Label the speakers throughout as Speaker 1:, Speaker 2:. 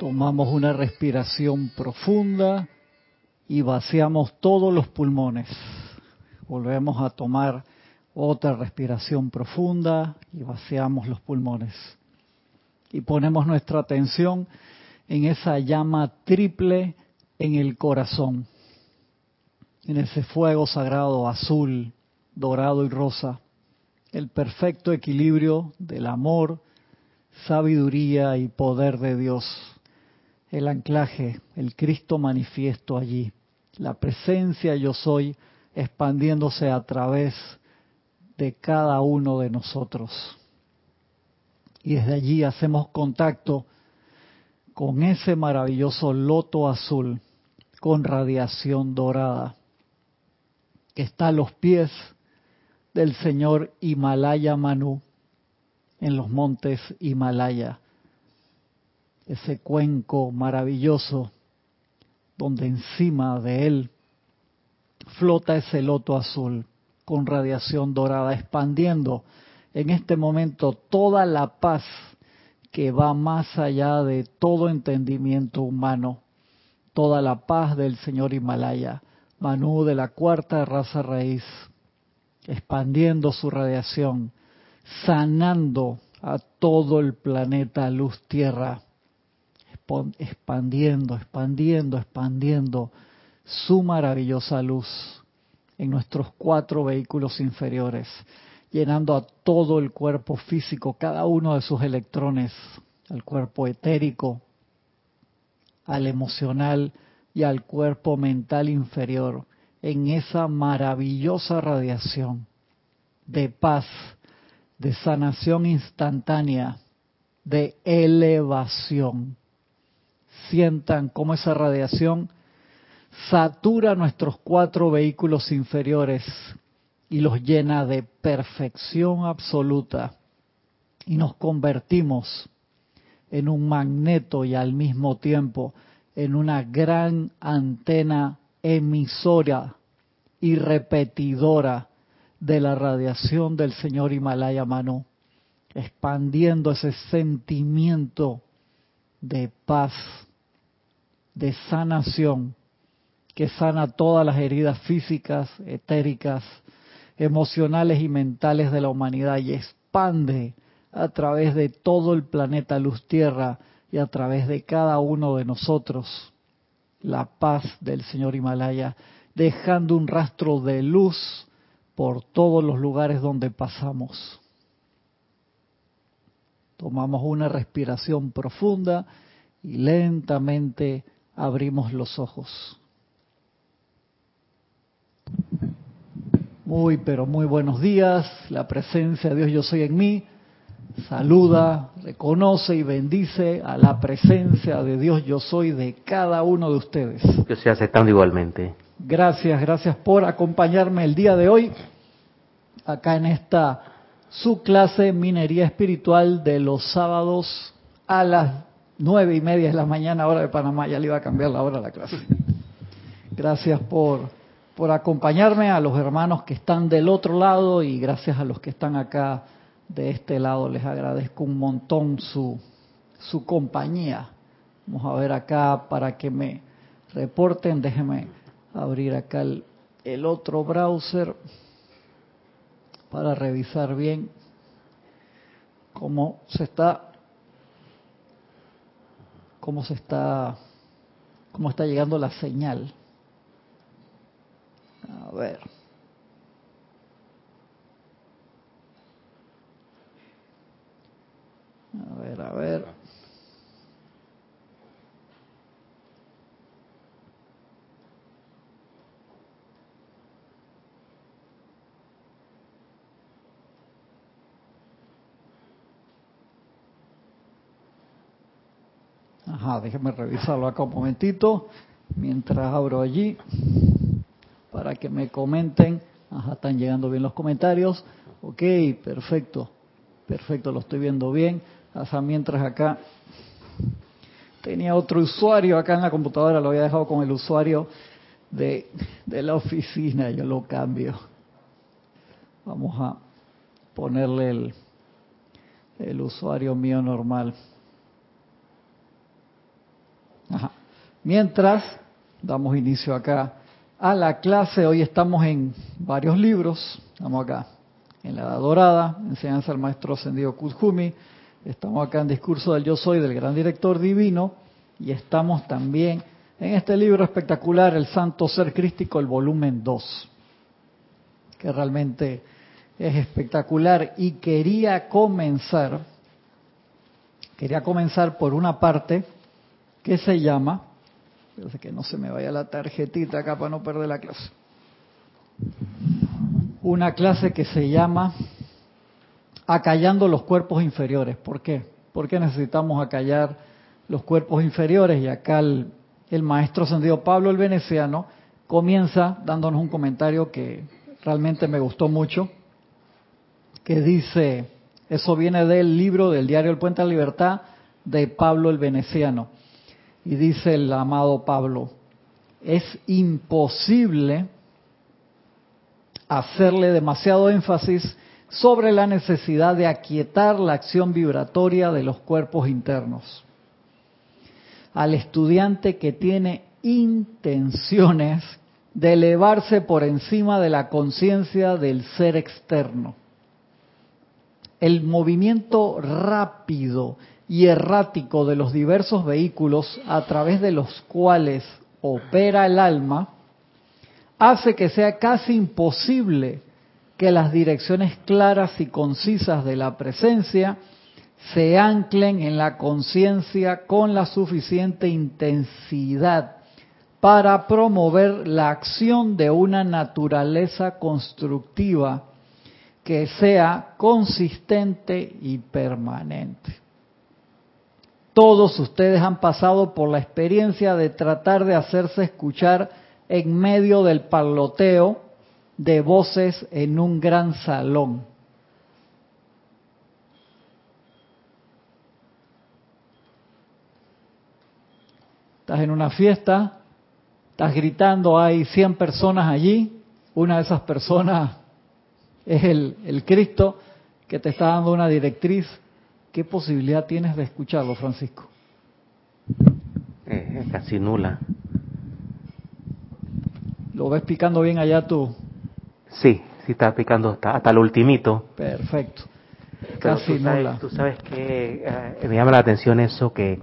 Speaker 1: Tomamos una respiración profunda y vaciamos todos los pulmones. Volvemos a tomar otra respiración profunda y vaciamos los pulmones. Y ponemos nuestra atención en esa llama triple en el corazón, en ese fuego sagrado azul, dorado y rosa, el perfecto equilibrio del amor, sabiduría y poder de Dios, el anclaje, el Cristo manifiesto allí, la presencia yo soy expandiéndose a través de cada uno de nosotros. Y desde allí hacemos contacto con ese maravilloso loto azul con radiación dorada que está a los pies del señor Himalaya Manu en los montes Himalaya, ese cuenco maravilloso donde encima de él flota ese loto azul con radiación dorada, expandiendo en este momento toda la paz que va más allá de todo entendimiento humano, toda la paz del Señor Himalaya, Manu de la cuarta raza raíz, expandiendo su radiación, sanando a todo el planeta luz tierra, expandiendo, expandiendo, expandiendo su maravillosa luz en nuestros cuatro vehículos inferiores, llenando a todo el cuerpo físico, cada uno de sus electrones, al cuerpo etérico, al emocional y al cuerpo mental inferior, en esa maravillosa radiación de paz, de sanación instantánea, de elevación. Sientan cómo esa radiación satura nuestros cuatro vehículos inferiores y los llena de perfección absoluta y nos convertimos en un magneto y al mismo tiempo en una gran antena emisora y repetidora de la radiación del señor Himalaya Manu, expandiendo ese sentimiento de paz, de sanación, que sana todas las heridas físicas, etéricas, emocionales y mentales de la humanidad y expande a través de todo el planeta Luz Tierra y a través de cada uno de nosotros la paz del Señor Himalaya, dejando un rastro de luz por todos los lugares donde pasamos. Tomamos una respiración profunda y lentamente abrimos los ojos. Muy, pero muy buenos días. La presencia de Dios yo soy en mí. Saluda, reconoce y bendice a la presencia de Dios yo soy de cada uno de ustedes.
Speaker 2: Que se aceptando igualmente.
Speaker 1: Gracias, gracias por acompañarme el día de hoy acá en esta su clase Minería Espiritual de los sábados a las nueve y media de la mañana hora de Panamá. Ya le iba a cambiar la hora a la clase. Gracias por por acompañarme, a los hermanos que están del otro lado y gracias a los que están acá de este lado. Les agradezco un montón su, su compañía. Vamos a ver acá para que me reporten. Déjenme abrir acá el, el otro browser para revisar bien cómo se está cómo se está cómo está llegando la señal. A ver. A ver, a ver. Ajá, déjeme revisarlo acá un momentito mientras abro allí para que me comenten. Ajá, están llegando bien los comentarios. Ok, perfecto. Perfecto, lo estoy viendo bien. Hasta mientras acá tenía otro usuario acá en la computadora, lo había dejado con el usuario de, de la oficina, yo lo cambio. Vamos a ponerle el, el usuario mío normal. Mientras damos inicio acá a la clase, hoy estamos en varios libros, estamos acá en la Edad Dorada, enseñanza del maestro ascendido Kuzhumi, estamos acá en Discurso del Yo Soy del Gran Director Divino. Y estamos también en este libro espectacular, El Santo Ser Crístico, el volumen 2, que realmente es espectacular. Y quería comenzar, quería comenzar por una parte que se llama, que no se me vaya la tarjetita acá para no perder la clase, una clase que se llama Acallando los cuerpos inferiores. ¿Por qué? ¿Por qué necesitamos acallar los cuerpos inferiores? Y acá el, el maestro ascendido Pablo el Veneciano comienza dándonos un comentario que realmente me gustó mucho, que dice, eso viene del libro del diario El Puente de la Libertad de Pablo el Veneciano. Y dice el amado Pablo, es imposible hacerle demasiado énfasis sobre la necesidad de aquietar la acción vibratoria de los cuerpos internos al estudiante que tiene intenciones de elevarse por encima de la conciencia del ser externo. El movimiento rápido y errático de los diversos vehículos a través de los cuales opera el alma hace que sea casi imposible que las direcciones claras y concisas de la presencia se anclen en la conciencia con la suficiente intensidad para promover la acción de una naturaleza constructiva que sea consistente y permanente. Todos ustedes han pasado por la experiencia de tratar de hacerse escuchar en medio del parloteo de voces en un gran salón estás en una fiesta, estás gritando, hay 100 personas allí, una de esas personas es el, el Cristo que te está dando una directriz. ¿Qué posibilidad tienes de escucharlo, Francisco?
Speaker 2: Eh, casi nula.
Speaker 1: ¿Lo ves picando bien allá tú?
Speaker 2: Sí, sí está picando hasta, hasta el ultimito.
Speaker 1: Perfecto. Casi
Speaker 2: tú sabes,
Speaker 1: nula.
Speaker 2: Tú sabes que eh, me llama la atención eso que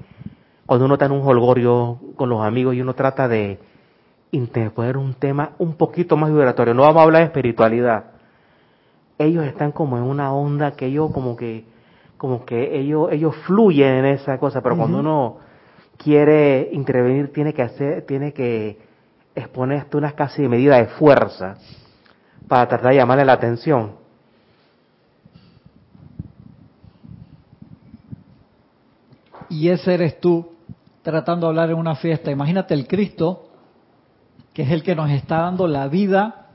Speaker 2: cuando uno está en un holgorio con los amigos y uno trata de interponer un tema un poquito más vibratorio, no vamos a hablar de espiritualidad. Ellos están como en una onda que ellos como que como que ellos ellos fluyen en esa cosa, pero cuando uno quiere intervenir tiene que hacer tiene que exponer hasta unas casi de medida de fuerza para tratar de llamarle la atención.
Speaker 1: Y ese eres tú tratando de hablar en una fiesta. Imagínate el Cristo, que es el que nos está dando la vida.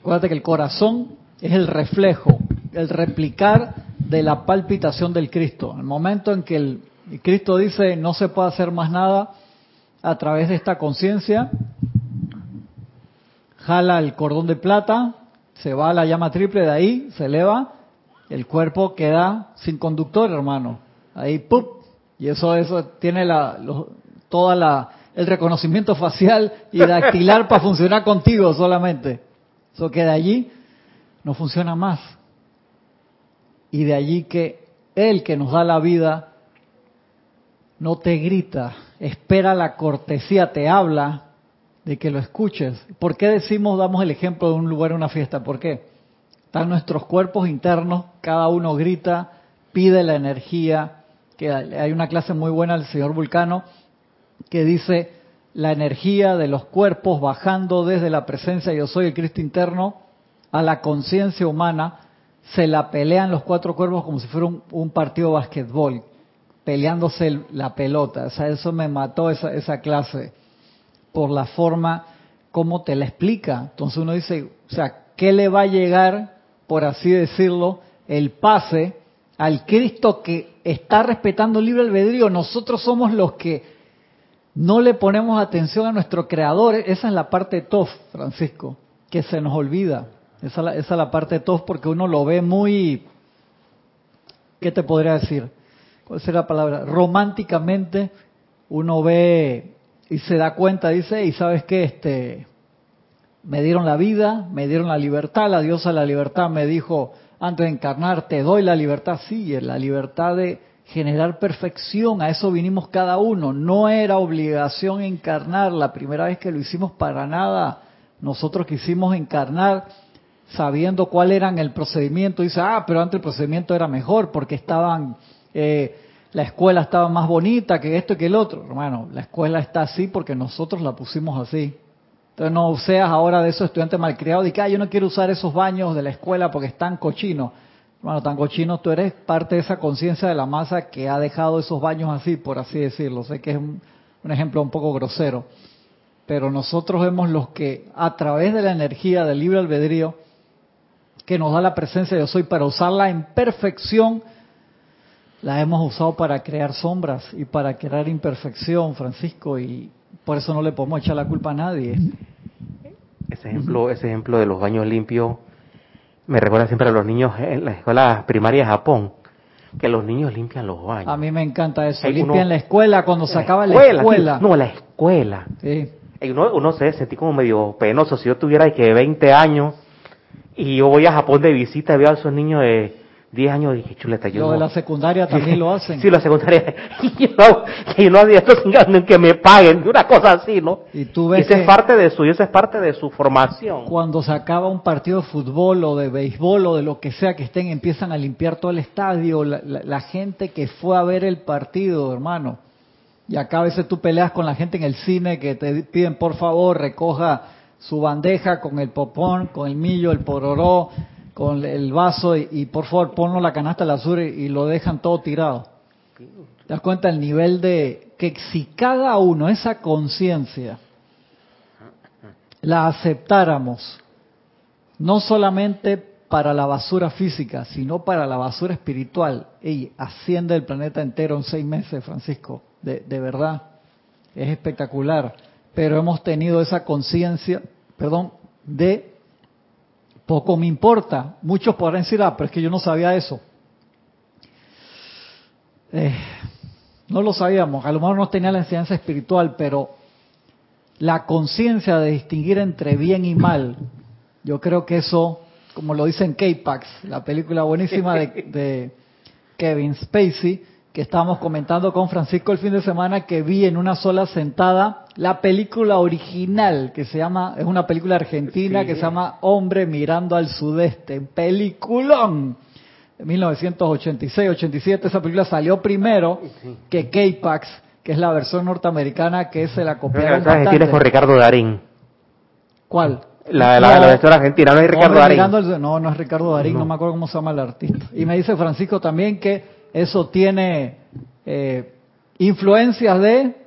Speaker 1: Acuérdate que el corazón es el reflejo, el replicar de la palpitación del Cristo. El momento en que el, Cristo dice no se puede hacer más nada a través de esta conciencia, jala el cordón de plata, se va a la llama triple de ahí, se eleva, el cuerpo queda sin conductor, hermano. Ahí, ¡pup! Y eso, eso tiene la, toda la, el reconocimiento facial y dactilar para funcionar contigo solamente. Eso que de allí no funciona más. Y de allí que Él que nos da la vida no te grita, espera la cortesía, te habla de que lo escuches. ¿Por qué decimos, damos el ejemplo de un lugar, una fiesta? ¿Por qué? Están nuestros cuerpos internos, cada uno grita, pide la energía, que hay una clase muy buena del señor Vulcano que dice la energía de los cuerpos bajando desde la presencia yo soy el Cristo interno a la conciencia humana, se la pelean los cuatro cuerpos como si fuera un, partido de basquetbol, peleándose el, la pelota. O sea, eso me mató esa, esa clase por la forma como te la explica. Entonces uno dice, o sea, ¿qué le va a llegar, por así decirlo, el pase al Cristo que está respetando el libre albedrío? Nosotros somos los que no le ponemos atención a nuestro creador. Esa es la parte tof, Francisco, que se nos olvida. Esa es la, parte tof porque uno lo ve muy, ¿qué te podría decir? ¿Cuál será la palabra? Románticamente uno ve y se da cuenta, dice, y sabes que este, me dieron la vida, me dieron la libertad, la diosa de la libertad me dijo, antes de encarnar, te doy la libertad, sí, la libertad de generar perfección, a eso vinimos cada uno, no era obligación encarnar, la primera vez que lo hicimos para nada, nosotros quisimos encarnar sabiendo cuál era el procedimiento, dice, ah, pero antes el procedimiento era mejor porque estaban, eh, la escuela estaba más bonita que esto y que el otro. Hermano, la escuela está así porque nosotros la pusimos así. Entonces no seas ahora de esos estudiantes malcriados y que ah, yo no quiero usar esos baños de la escuela porque están cochinos. Hermano, tan cochinos, tú eres parte de esa conciencia de la masa que ha dejado esos baños así, por así decirlo. Sé que es un, un ejemplo un poco grosero. Pero nosotros vemos los que a través de la energía del libre albedrío, que nos da la presencia de yo soy para usarla en perfección, la hemos usado para crear sombras y para crear imperfección, Francisco, y por eso no le podemos echar la culpa a nadie.
Speaker 2: Ese ejemplo, ese ejemplo de los baños limpios me recuerda siempre a los niños en la escuela primaria de Japón, que los niños limpian los baños.
Speaker 1: A mí me encanta eso, limpian la escuela cuando se acaba la escuela.
Speaker 2: no, la escuela. Sí. Uno, uno se sentí como medio penoso, si yo tuviera que 20 años y yo voy a Japón de visita y veo a esos niños de 10 años y dije, chuleta, yo
Speaker 1: Lo de la secundaria también lo hacen.
Speaker 2: Sí, la secundaria. Y yo, y no hacía esto sin que me paguen, una cosa así, ¿no?
Speaker 1: Y tú ves
Speaker 2: esa es parte de su, esa es parte de su formación.
Speaker 1: Cuando se acaba un partido de fútbol o de béisbol o de lo que sea que estén, empiezan a limpiar todo el estadio, la, la gente que fue a ver el partido, hermano. Y acá a veces tú peleas con la gente en el cine que te piden, por favor, recoja su bandeja con el popón, con el millo, el pororó, con el vaso y, por favor ponlo la canasta al azul y, lo dejan todo tirado. ¿Te das cuenta el nivel de que si cada uno esa conciencia la aceptáramos, no solamente para la basura física, sino para la basura espiritual, y asciende el planeta entero en seis meses, Francisco, de, de verdad, es espectacular pero hemos tenido esa conciencia, perdón, de poco me importa. Muchos podrán decir, ah, pero es que yo no sabía eso. Eh, no lo sabíamos, a lo mejor no tenía la enseñanza espiritual, pero la conciencia de distinguir entre bien y mal, yo creo que eso, como lo dice en K-Pax, la película buenísima de, de Kevin Spacey, que estábamos comentando con Francisco el fin de semana que vi en una sola sentada la película original que se llama es una película argentina que se llama Hombre mirando al sudeste, peliculón. 1986-87 esa película salió primero que K-Pax, que es la versión norteamericana que se la copiaron
Speaker 2: bastante. con Ricardo Darín.
Speaker 1: ¿Cuál?
Speaker 2: La, la, la, versión argentina, no es Ricardo Darín.
Speaker 1: no, no es Ricardo Darín, no me acuerdo cómo se llama el artista. Y me dice Francisco también que eso tiene eh, influencias de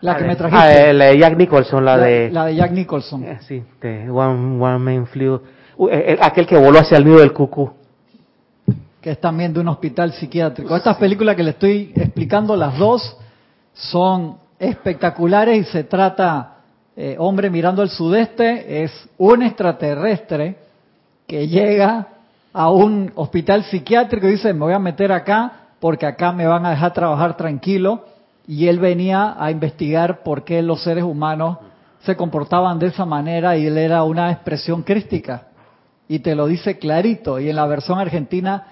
Speaker 1: la que me trajiste.
Speaker 2: Ah, eh, la de Jack Nicholson, la, de...
Speaker 1: La de Jack Nicholson.
Speaker 2: Eh, sí, de One, One Man Flew. aquel que voló hacia el nido del cucú.
Speaker 1: Que es también de un hospital psiquiátrico. Estas películas que le estoy explicando, las dos, son espectaculares y se trata, hombre mirando al sudeste, es un extraterrestre que llega a un hospital psiquiátrico y dice, me voy a meter acá porque acá me van a dejar trabajar tranquilo. Y él venía a investigar por qué los seres humanos se comportaban de esa manera y él era una expresión crística. Y te lo dice clarito. Y en la versión argentina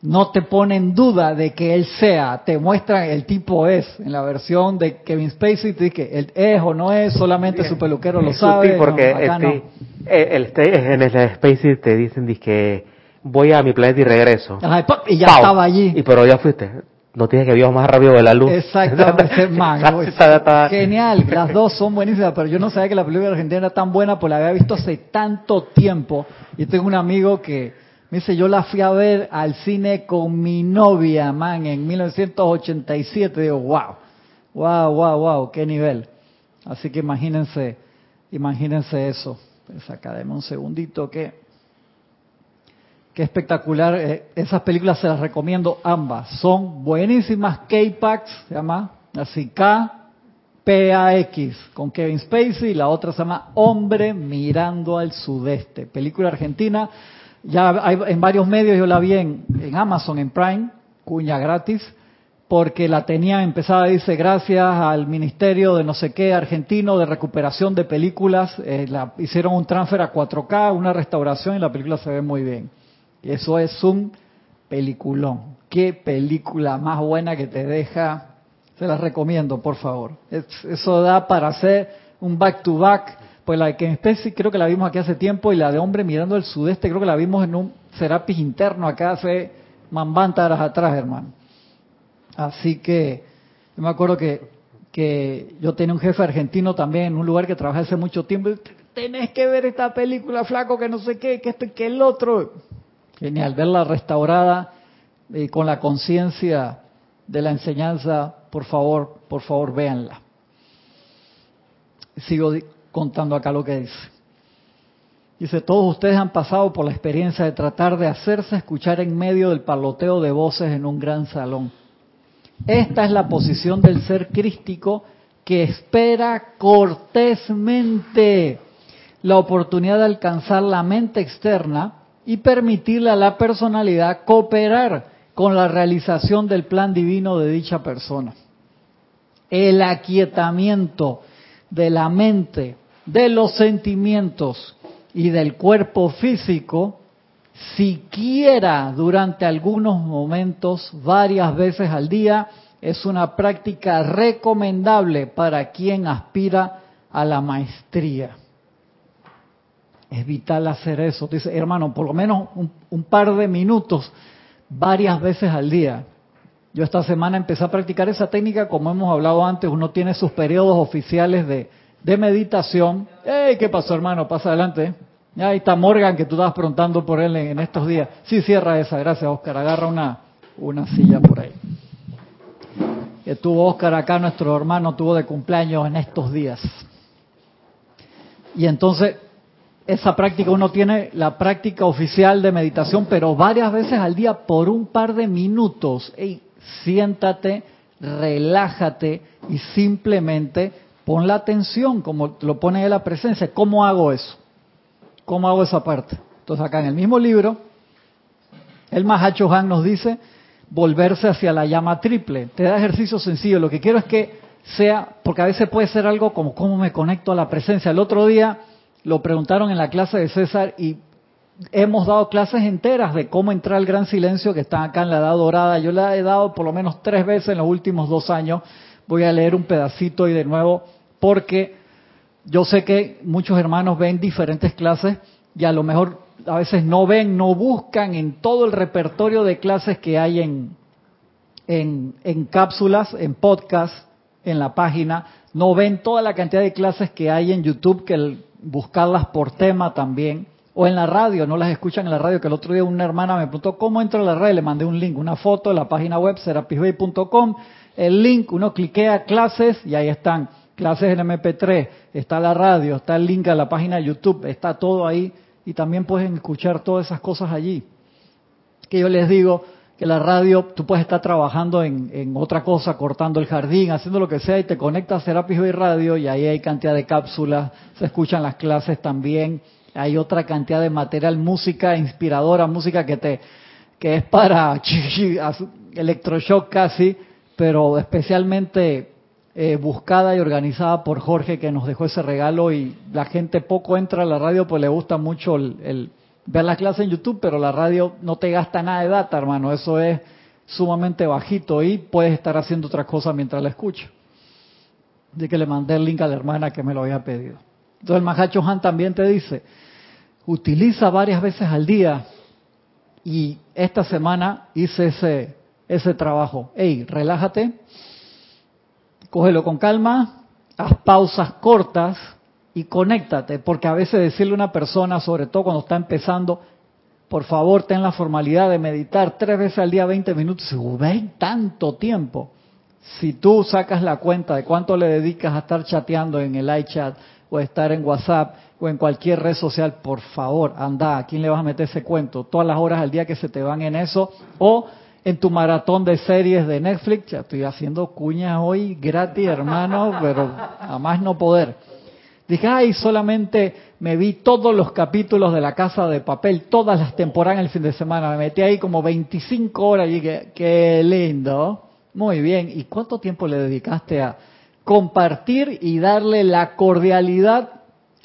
Speaker 1: no te pone en duda de que él sea, te muestran el tipo es. En la versión de Kevin Spacey te dice él es o no es, solamente su peluquero lo sabe.
Speaker 2: porque este, el, este, en el Spacey te dicen que voy a mi planeta y regreso.
Speaker 1: y ya estaba allí.
Speaker 2: Y pero ya fuiste. No tienes que vivir más rápido de la luz.
Speaker 1: Exactamente, Genial, las dos son buenísimas, pero yo no sabía que la película argentina era tan buena, pues la había visto hace tanto tiempo. Y tengo un amigo que me dice, yo la fui a ver al cine con mi novia, man, en 1987. Digo, wow, wow, wow, wow, qué nivel. Así que imagínense, imagínense eso. Pues acá, deme un segundito que Espectacular. Eh, esas películas se las recomiendo ambas. Son buenísimas. K-Pax, se llama así K. P-A-X con Kevin Spacey y la otra se llama Hombre mirando al sudeste, película argentina. Ya hay, en varios medios yo la vi en, en Amazon, en Prime, cuña gratis, porque la tenía empezada, dice, gracias al Ministerio de no sé qué argentino de recuperación de películas, eh, la, hicieron un transfer a 4K, una restauración y la película se ve muy bien. Eso es un peliculón. Qué película más buena que te deja. Se las recomiendo, por favor. eso da para hacer un back to back. Pues la de Ken Spacey creo que la vimos aquí hace tiempo y la de Hombre mirando el sudeste creo que la vimos en un Serapis interno acá hace mambantaras atrás, hermano. Así que yo me acuerdo que, que yo tenía un jefe argentino también en un lugar que trabajé hace mucho tiempo. Tenés que ver esta película, flaco, que no sé qué, que esto y que el otro. Genial, verla restaurada y con la conciencia de la enseñanza, por favor, por favor, véanla. Sigo contando acá lo que dice. Dice, todos ustedes han pasado por la experiencia de tratar de hacerse escuchar en medio del paloteo de voces en un gran salón. Esta es la posición del ser crístico que espera cortésmente la oportunidad de alcanzar la mente externa y permitirle a la personalidad cooperar con la realización del plan divino de dicha persona. El aquietamiento de la mente, de los sentimientos y del cuerpo físico, siquiera durante algunos momentos, varias veces al día, es una práctica recomendable para quien aspira a la maestría. Es vital hacer eso. Dice, hermano, por lo menos un, par de minutos, varias veces al día. Yo esta semana empecé a practicar esa técnica, como hemos hablado antes, uno tiene sus periodos oficiales de, de meditación. ¡Ey! ¿Qué pasó, hermano? Pasa adelante. Ahí está Morgan, que tú estabas preguntando por él en, estos días. Sí, cierra esa, gracias, Oscar. Agarra una, una silla por ahí. Estuvo Oscar acá, nuestro hermano, tuvo de cumpleaños en estos días. Y entonces, esa práctica, uno tiene la práctica oficial de meditación, pero varias veces al día por un par de minutos. Ey, siéntate, relájate y simplemente pon la atención, como lo pone en la presencia. ¿Cómo hago eso? ¿Cómo hago esa parte? Entonces acá en el mismo libro, el Mahacho Han nos dice volverse hacia la llama triple. Te da ejercicio sencillo. Lo que quiero es que sea, porque a veces puede ser algo como cómo me conecto a la presencia. El otro día lo preguntaron en la clase de César y hemos dado clases enteras de cómo entrar al gran silencio que está acá en la edad dorada. Yo la he dado por lo menos tres veces en los últimos dos años. Voy a leer un pedacito y de nuevo porque yo sé que muchos hermanos ven diferentes clases y a lo mejor a veces no ven, no buscan en todo el repertorio de clases que hay en, en, cápsulas, en podcast, en la página, no ven toda la cantidad de clases que hay en YouTube, que buscarlas por tema también, o en la radio, no las escuchan en la radio, que el otro día una hermana me preguntó cómo entro a la radio, le mandé un link, una foto de la página web serapisbay.com, el link, uno cliquea clases y ahí están. Clases en MP3, está la radio, está el link a la página de YouTube, está todo ahí. Y también pueden escuchar todas esas cosas allí. Que yo les digo que la radio, tú puedes estar trabajando en, otra cosa, cortando el jardín, haciendo lo que sea y te conectas a Serapis Bay Radio y ahí hay cantidad de cápsulas, se escuchan las clases también, hay otra cantidad de material, música inspiradora, música que te que es para electroshock casi, pero especialmente eh, buscada y organizada por Jorge que nos dejó ese regalo y la gente poco entra a la radio pues le gusta mucho el, ver la clase en YouTube, pero la radio no te gasta nada de data, hermano, eso es sumamente bajito y puedes estar haciendo otras cosas mientras la escucho. De que le mandé el link a la hermana que me lo había pedido. Entonces el Mahacho Han también te dice, utiliza varias veces al día y esta semana hice ese, ese trabajo. Hey, relájate, cógelo con calma, haz pausas cortas y conéctate, porque a veces decirle a una persona, sobre todo cuando está empezando, por favor ten la formalidad de meditar tres veces al día 20 minutos, ven tanto tiempo. Si tú sacas la cuenta de cuánto le dedicas a estar chateando en el iChat o estar en WhatsApp o en cualquier red social, por favor, anda, ¿a quién le vas a meter ese cuento? Todas las horas al día que se te van en eso o en tu maratón de series de Netflix. Ya estoy haciendo cuñas hoy gratis, hermano, pero a más no poder. Dije, ay, solamente me vi todos los capítulos de La Casa de Papel, todas las temporadas el fin de semana. Me metí ahí como 25 horas y dije, qué lindo. Muy bien. ¿Y cuánto tiempo le dedicaste a compartir y darle la cordialidad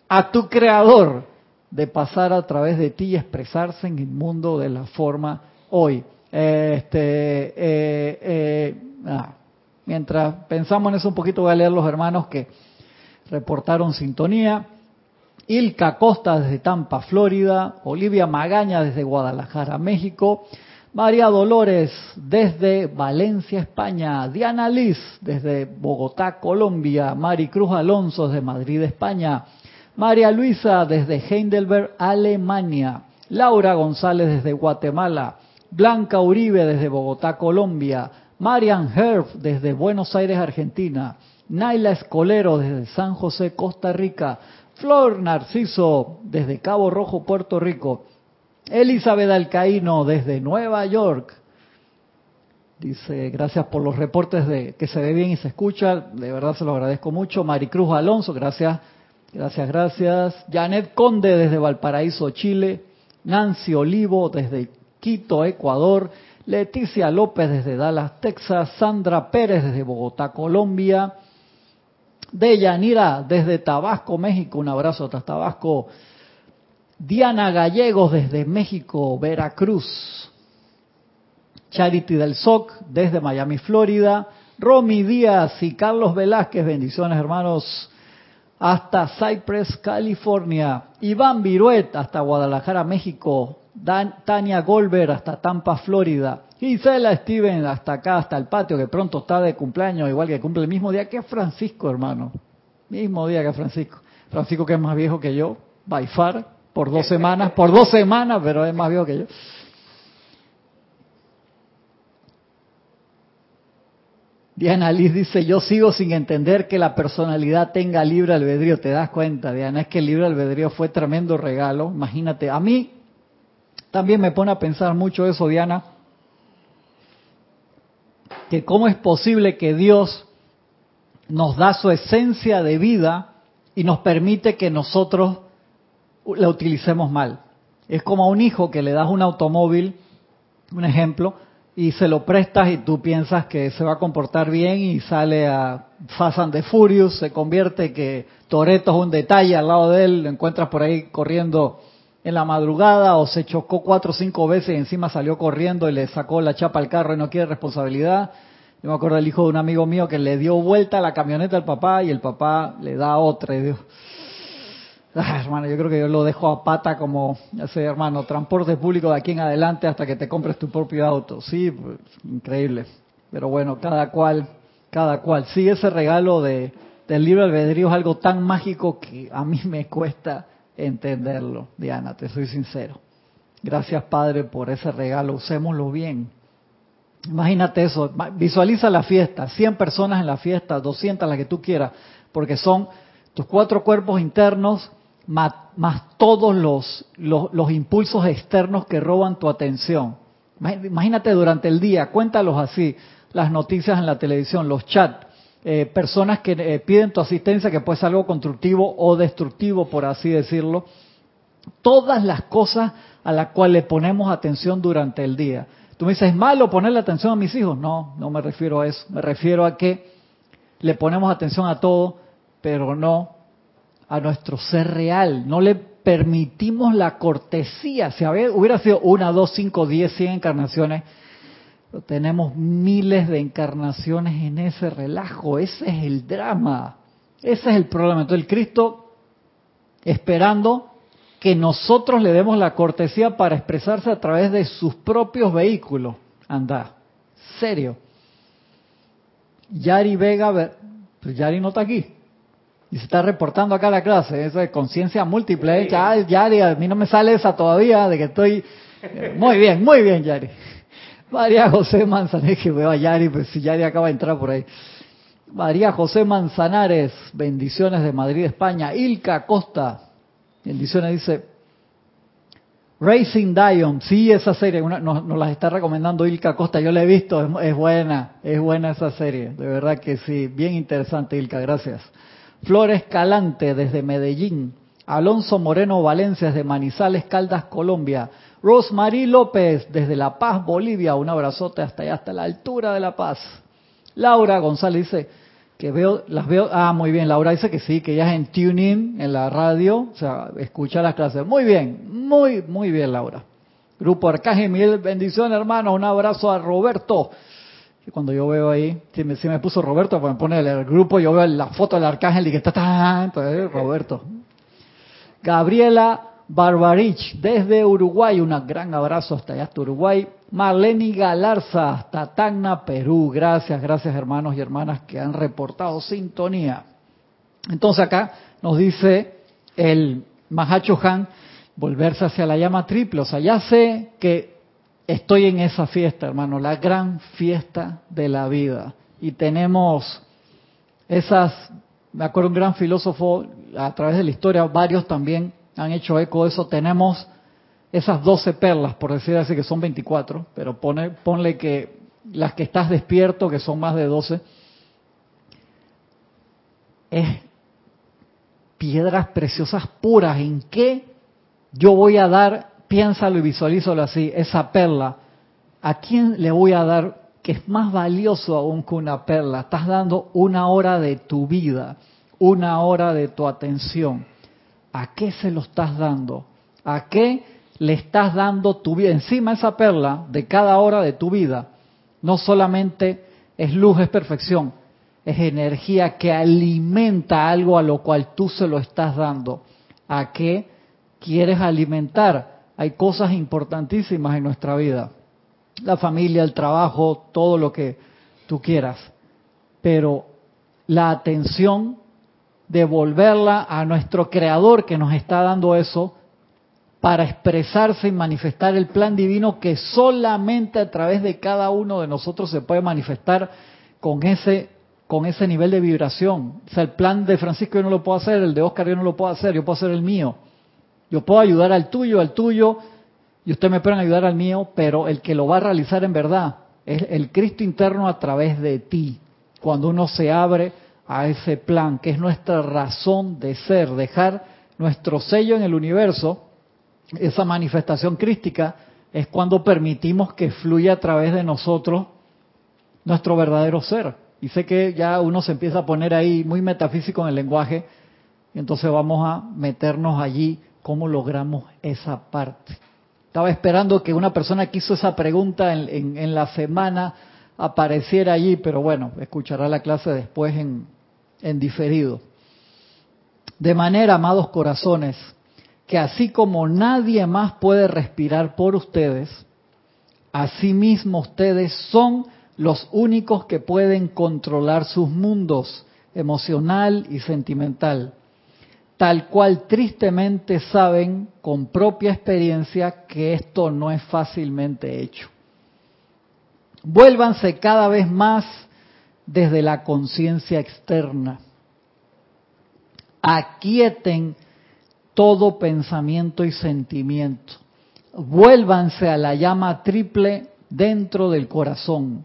Speaker 1: a tu creador de pasar a través de ti y expresarse en el mundo de la forma hoy? Este, eh, eh, ah, mientras pensamos en eso un poquito, voy a leer los hermanos que reportaron sintonía. Ilka Costa desde Tampa, Florida. Olivia Magaña desde Guadalajara, México. María Dolores desde Valencia, España. Diana Liz desde Bogotá, Colombia. Mari Cruz Alonso desde Madrid, España. María Luisa desde Heidelberg, Alemania. Laura González desde Guatemala. Blanca Uribe desde Bogotá, Colombia. Marian Herf desde Buenos Aires, Argentina. Naila Escolero desde San José, Costa Rica. Flor Narciso desde Cabo Rojo, Puerto Rico. Elizabeth Alcaíno desde Nueva York. Dice, gracias por los reportes de que se ve bien y se escucha. De verdad se lo agradezco mucho. Maricruz Alonso, gracias, gracias, gracias. Janet Conde desde Valparaíso, Chile. Nancy Olivo desde Quito, Ecuador. Leticia López desde Dallas, Texas. Sandra Pérez desde Bogotá, Colombia de Yanira desde Tabasco, México. Un abrazo hasta Tabasco. Diana Gallegos desde México, Veracruz. Charity del SOC desde Miami, Florida. Romy Díaz y Carlos Velázquez, bendiciones hermanos, hasta Cypress, California. Iván Viruet hasta Guadalajara, México. Tania Goldberg hasta Tampa, Florida. Gisela Steven hasta acá, hasta el patio, que pronto está de cumpleaños, igual que cumple el mismo día que Francisco, hermano. Mismo día que Francisco. Francisco que es más viejo que yo, by far, por dos semanas, por dos semanas, pero es más viejo que yo. Diana Liz dice, yo sigo sin entender que la personalidad tenga libre albedrío. ¿Te das cuenta, Diana? Es que el libre albedrío fue tremendo regalo. Imagínate, a mí también me pone a pensar mucho eso, Diana que cómo es posible que Dios nos da su esencia de vida y nos permite que nosotros la utilicemos mal. Es como a un hijo que le das un automóvil, un ejemplo, y se lo prestas y tú piensas que se va a comportar bien y sale a Fast and the Furious, se convierte que Toreto es un detalle al lado de él, lo encuentras por ahí corriendo en la madrugada o se chocó cuatro o cinco veces y encima salió corriendo y le sacó la chapa al carro y no quiere responsabilidad. Yo me acuerdo del hijo de un amigo mío que le dio vuelta a la camioneta al papá y el papá le da otra. Y dijo, ah, hermano, yo creo que yo lo dejo a pata como, sé, hermano, transporte público de aquí en adelante hasta que te compres tu propio auto. Sí, pues, increíble. Pero bueno, cada cual, cada cual. Sí, ese regalo de, del libro albedrío es algo tan mágico que a mí me cuesta entenderlo, Diana, te soy sincero. Gracias, Padre, por ese regalo. Usémoslo bien. Imagínate eso, visualiza la fiesta, 100 personas en la fiesta, 200 las que tú quieras, porque son tus cuatro cuerpos internos más, todos los, los, impulsos externos que roban tu atención. Imagínate durante el día, cuéntalos así, las noticias en la televisión, los chats, eh, personas que eh, piden tu asistencia, que puede ser algo constructivo o destructivo, por así decirlo. Todas las cosas a las cuales le ponemos atención durante el día. Tú me dices, ¿es malo ponerle atención a mis hijos? No, no me refiero a eso. Me refiero a que le ponemos atención a todo, pero no a nuestro ser real. No le permitimos la cortesía. Si hubiera sido una, dos, cinco, diez, cien encarnaciones, tenemos miles de encarnaciones en ese relajo. Ese es el drama. Ese es el problema. Entonces el Cristo esperando que nosotros le demos la cortesía para expresarse a través de sus propios vehículos. Anda, serio. Yari Vega, pues Yari no está aquí. Y se está reportando acá a la clase. Eso es conciencia múltiple. Yari, a mí no me sale esa todavía de que estoy... Eh, muy bien, muy bien, Yari. María José Manzanares, que veo a Yari, pues si Yari acaba de entrar por ahí. María José Manzanares, bendiciones de Madrid, España. Ilka Costa, bendiciones, dice. Racing Dion, sí, esa serie, nos, las está recomendando Ilka Costa, yo la he visto, es, buena, es buena esa serie, de verdad que sí, bien interesante Ilka, gracias. Flores Calante desde Medellín, Alonso Moreno Valencia desde Manizales, Caldas, Colombia, Rosemary López desde La Paz, Bolivia. Un abrazote hasta allá, hasta la altura de La Paz. Laura González dice que veo, las veo, ah, muy bien, Laura dice que sí, que ella es en TuneIn, en la radio, o sea, escucha las clases. Muy bien, muy, muy bien, Laura. Grupo Arcángel Miguel, bendición hermano, un abrazo a Roberto. Cuando yo veo ahí, si me, puso Roberto, pues me pone el, grupo, yo veo la foto del Arcángel y que está entonces Roberto. Gabriela Barbarich, desde Uruguay, un gran abrazo hasta allá, hasta Uruguay. Marlene Galarza, hasta Tacna, Perú. Gracias, gracias hermanos y hermanas que han reportado sintonía. Entonces acá nos dice el Mahacho Han, volverse hacia la llama triple. O sea, ya sé que estoy en esa fiesta, hermano, la gran fiesta de la vida. Y tenemos esas, me acuerdo un gran filósofo a través de la historia, varios también han hecho eco de eso. Tenemos esas 12 perlas, por decir así, que son 24, pero pone, ponle que las que estás despierto, que son más de 12, es piedras preciosas puras. ¿En qué yo voy a dar, piénsalo y visualízalo así, esa perla? ¿A quién le voy a dar que es más valioso aún que una perla? Estás dando una hora de tu vida, una hora de tu atención. ¿A qué se lo estás dando? ¿A qué le estás dando tu vida? Encima esa perla de cada hora de tu vida no solamente es luz, es perfección, es energía que alimenta algo a lo cual tú se lo estás dando. ¿A qué quieres alimentar? Hay cosas importantísimas en nuestra vida. La familia, el trabajo, todo lo que tú quieras. Pero la atención devolverla a nuestro creador que nos está dando eso para expresarse y manifestar el plan divino que solamente a través de cada uno de nosotros se puede manifestar con ese con ese nivel de vibración. O sea, el plan de Francisco yo no lo puedo hacer, el de Oscar yo no lo puedo hacer, yo puedo hacer el mío. Yo puedo ayudar al tuyo, al tuyo, y ustedes me pueden ayudar al mío, pero el que lo va a realizar en verdad es el Cristo interno a través de ti. Cuando uno se abre a ese plan, que es nuestra razón de ser, dejar nuestro sello en el universo, esa manifestación crística, es cuando permitimos que fluya a través de nosotros nuestro verdadero ser. Y sé que ya uno se empieza a poner ahí muy metafísico en el lenguaje, y entonces vamos a meternos allí, cómo logramos esa parte. Estaba esperando que una persona que hizo esa pregunta en, en la semana apareciera allí, pero bueno, escuchará la clase después en, en diferido. De manera, amados corazones, que así como nadie más puede respirar por ustedes, asimismo ustedes son los únicos que pueden controlar sus mundos emocional y sentimental, tal cual tristemente saben con propia experiencia que esto no es fácilmente hecho. Vuélvanse cada vez más desde la conciencia externa. Aquieten todo pensamiento y sentimiento. Vuélvanse a la llama triple dentro del corazón.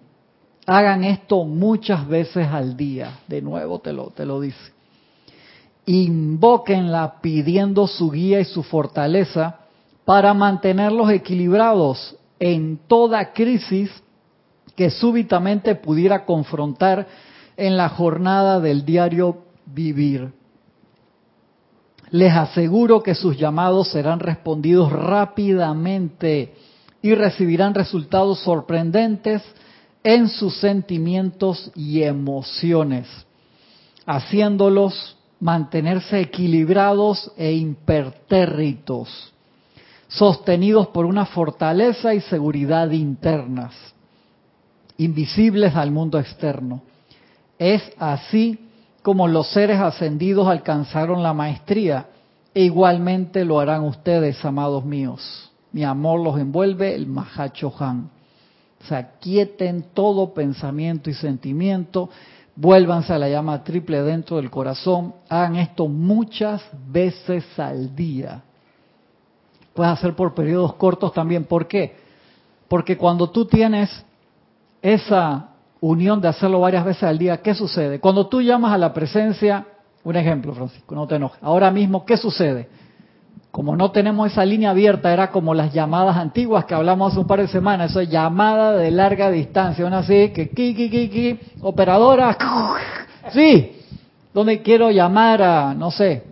Speaker 1: Hagan esto muchas veces al día. De nuevo te lo, te lo dice. Invóquenla pidiendo su guía y su fortaleza para mantenerlos equilibrados en toda crisis que súbitamente pudiera confrontar en la jornada del diario vivir. Les aseguro que sus llamados serán respondidos rápidamente y recibirán resultados sorprendentes en sus sentimientos y emociones, haciéndolos mantenerse equilibrados e impertérritos, sostenidos por una fortaleza y seguridad internas invisibles al mundo externo. Es así como los seres ascendidos alcanzaron la maestría e igualmente lo harán ustedes, amados míos. Mi amor los envuelve, el Mahacho Han. O sea, quieten todo pensamiento y sentimiento, vuélvanse a la llama triple dentro del corazón, hagan esto muchas veces al día. Puedes hacer por periodos cortos también. ¿Por qué? Porque cuando tú tienes esa unión de hacerlo varias veces al día, ¿qué sucede? Cuando tú llamas a la presencia, un ejemplo, Francisco, no te enojes. Ahora mismo, ¿qué sucede? como no tenemos esa línea abierta, era como las llamadas antiguas que hablamos hace un par de semanas, eso es llamada de larga distancia, una así, que ki, ki, ki, ki, operadora, sí, donde quiero llamar a, no sé,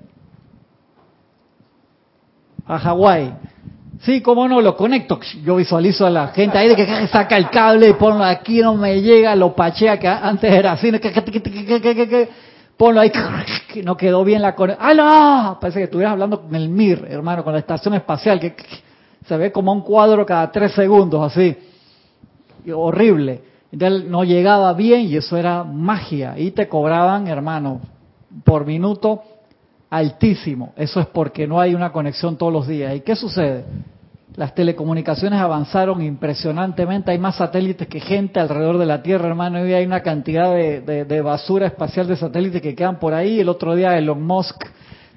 Speaker 1: a Hawái. Sí, cómo no, lo conecto. Yo visualizo a la gente ahí de que saca el cable y ponlo aquí, no me llega, lo pachea, que antes era así, ponlo ahí, no quedó bien la conexión. ¡Ah! Parece que estuvieras hablando con el MIR, hermano, con la estación espacial, que se ve como un cuadro cada tres segundos, así. Horrible. Entonces no llegaba bien y eso era magia. Y te cobraban, hermano, por minuto altísimo. Eso es porque no hay una conexión todos los días. ¿Y qué sucede? Las telecomunicaciones avanzaron impresionantemente, hay más satélites que gente alrededor de la Tierra, hermano, y hay una cantidad de, basura espacial de satélites que quedan por ahí. El otro día Elon Musk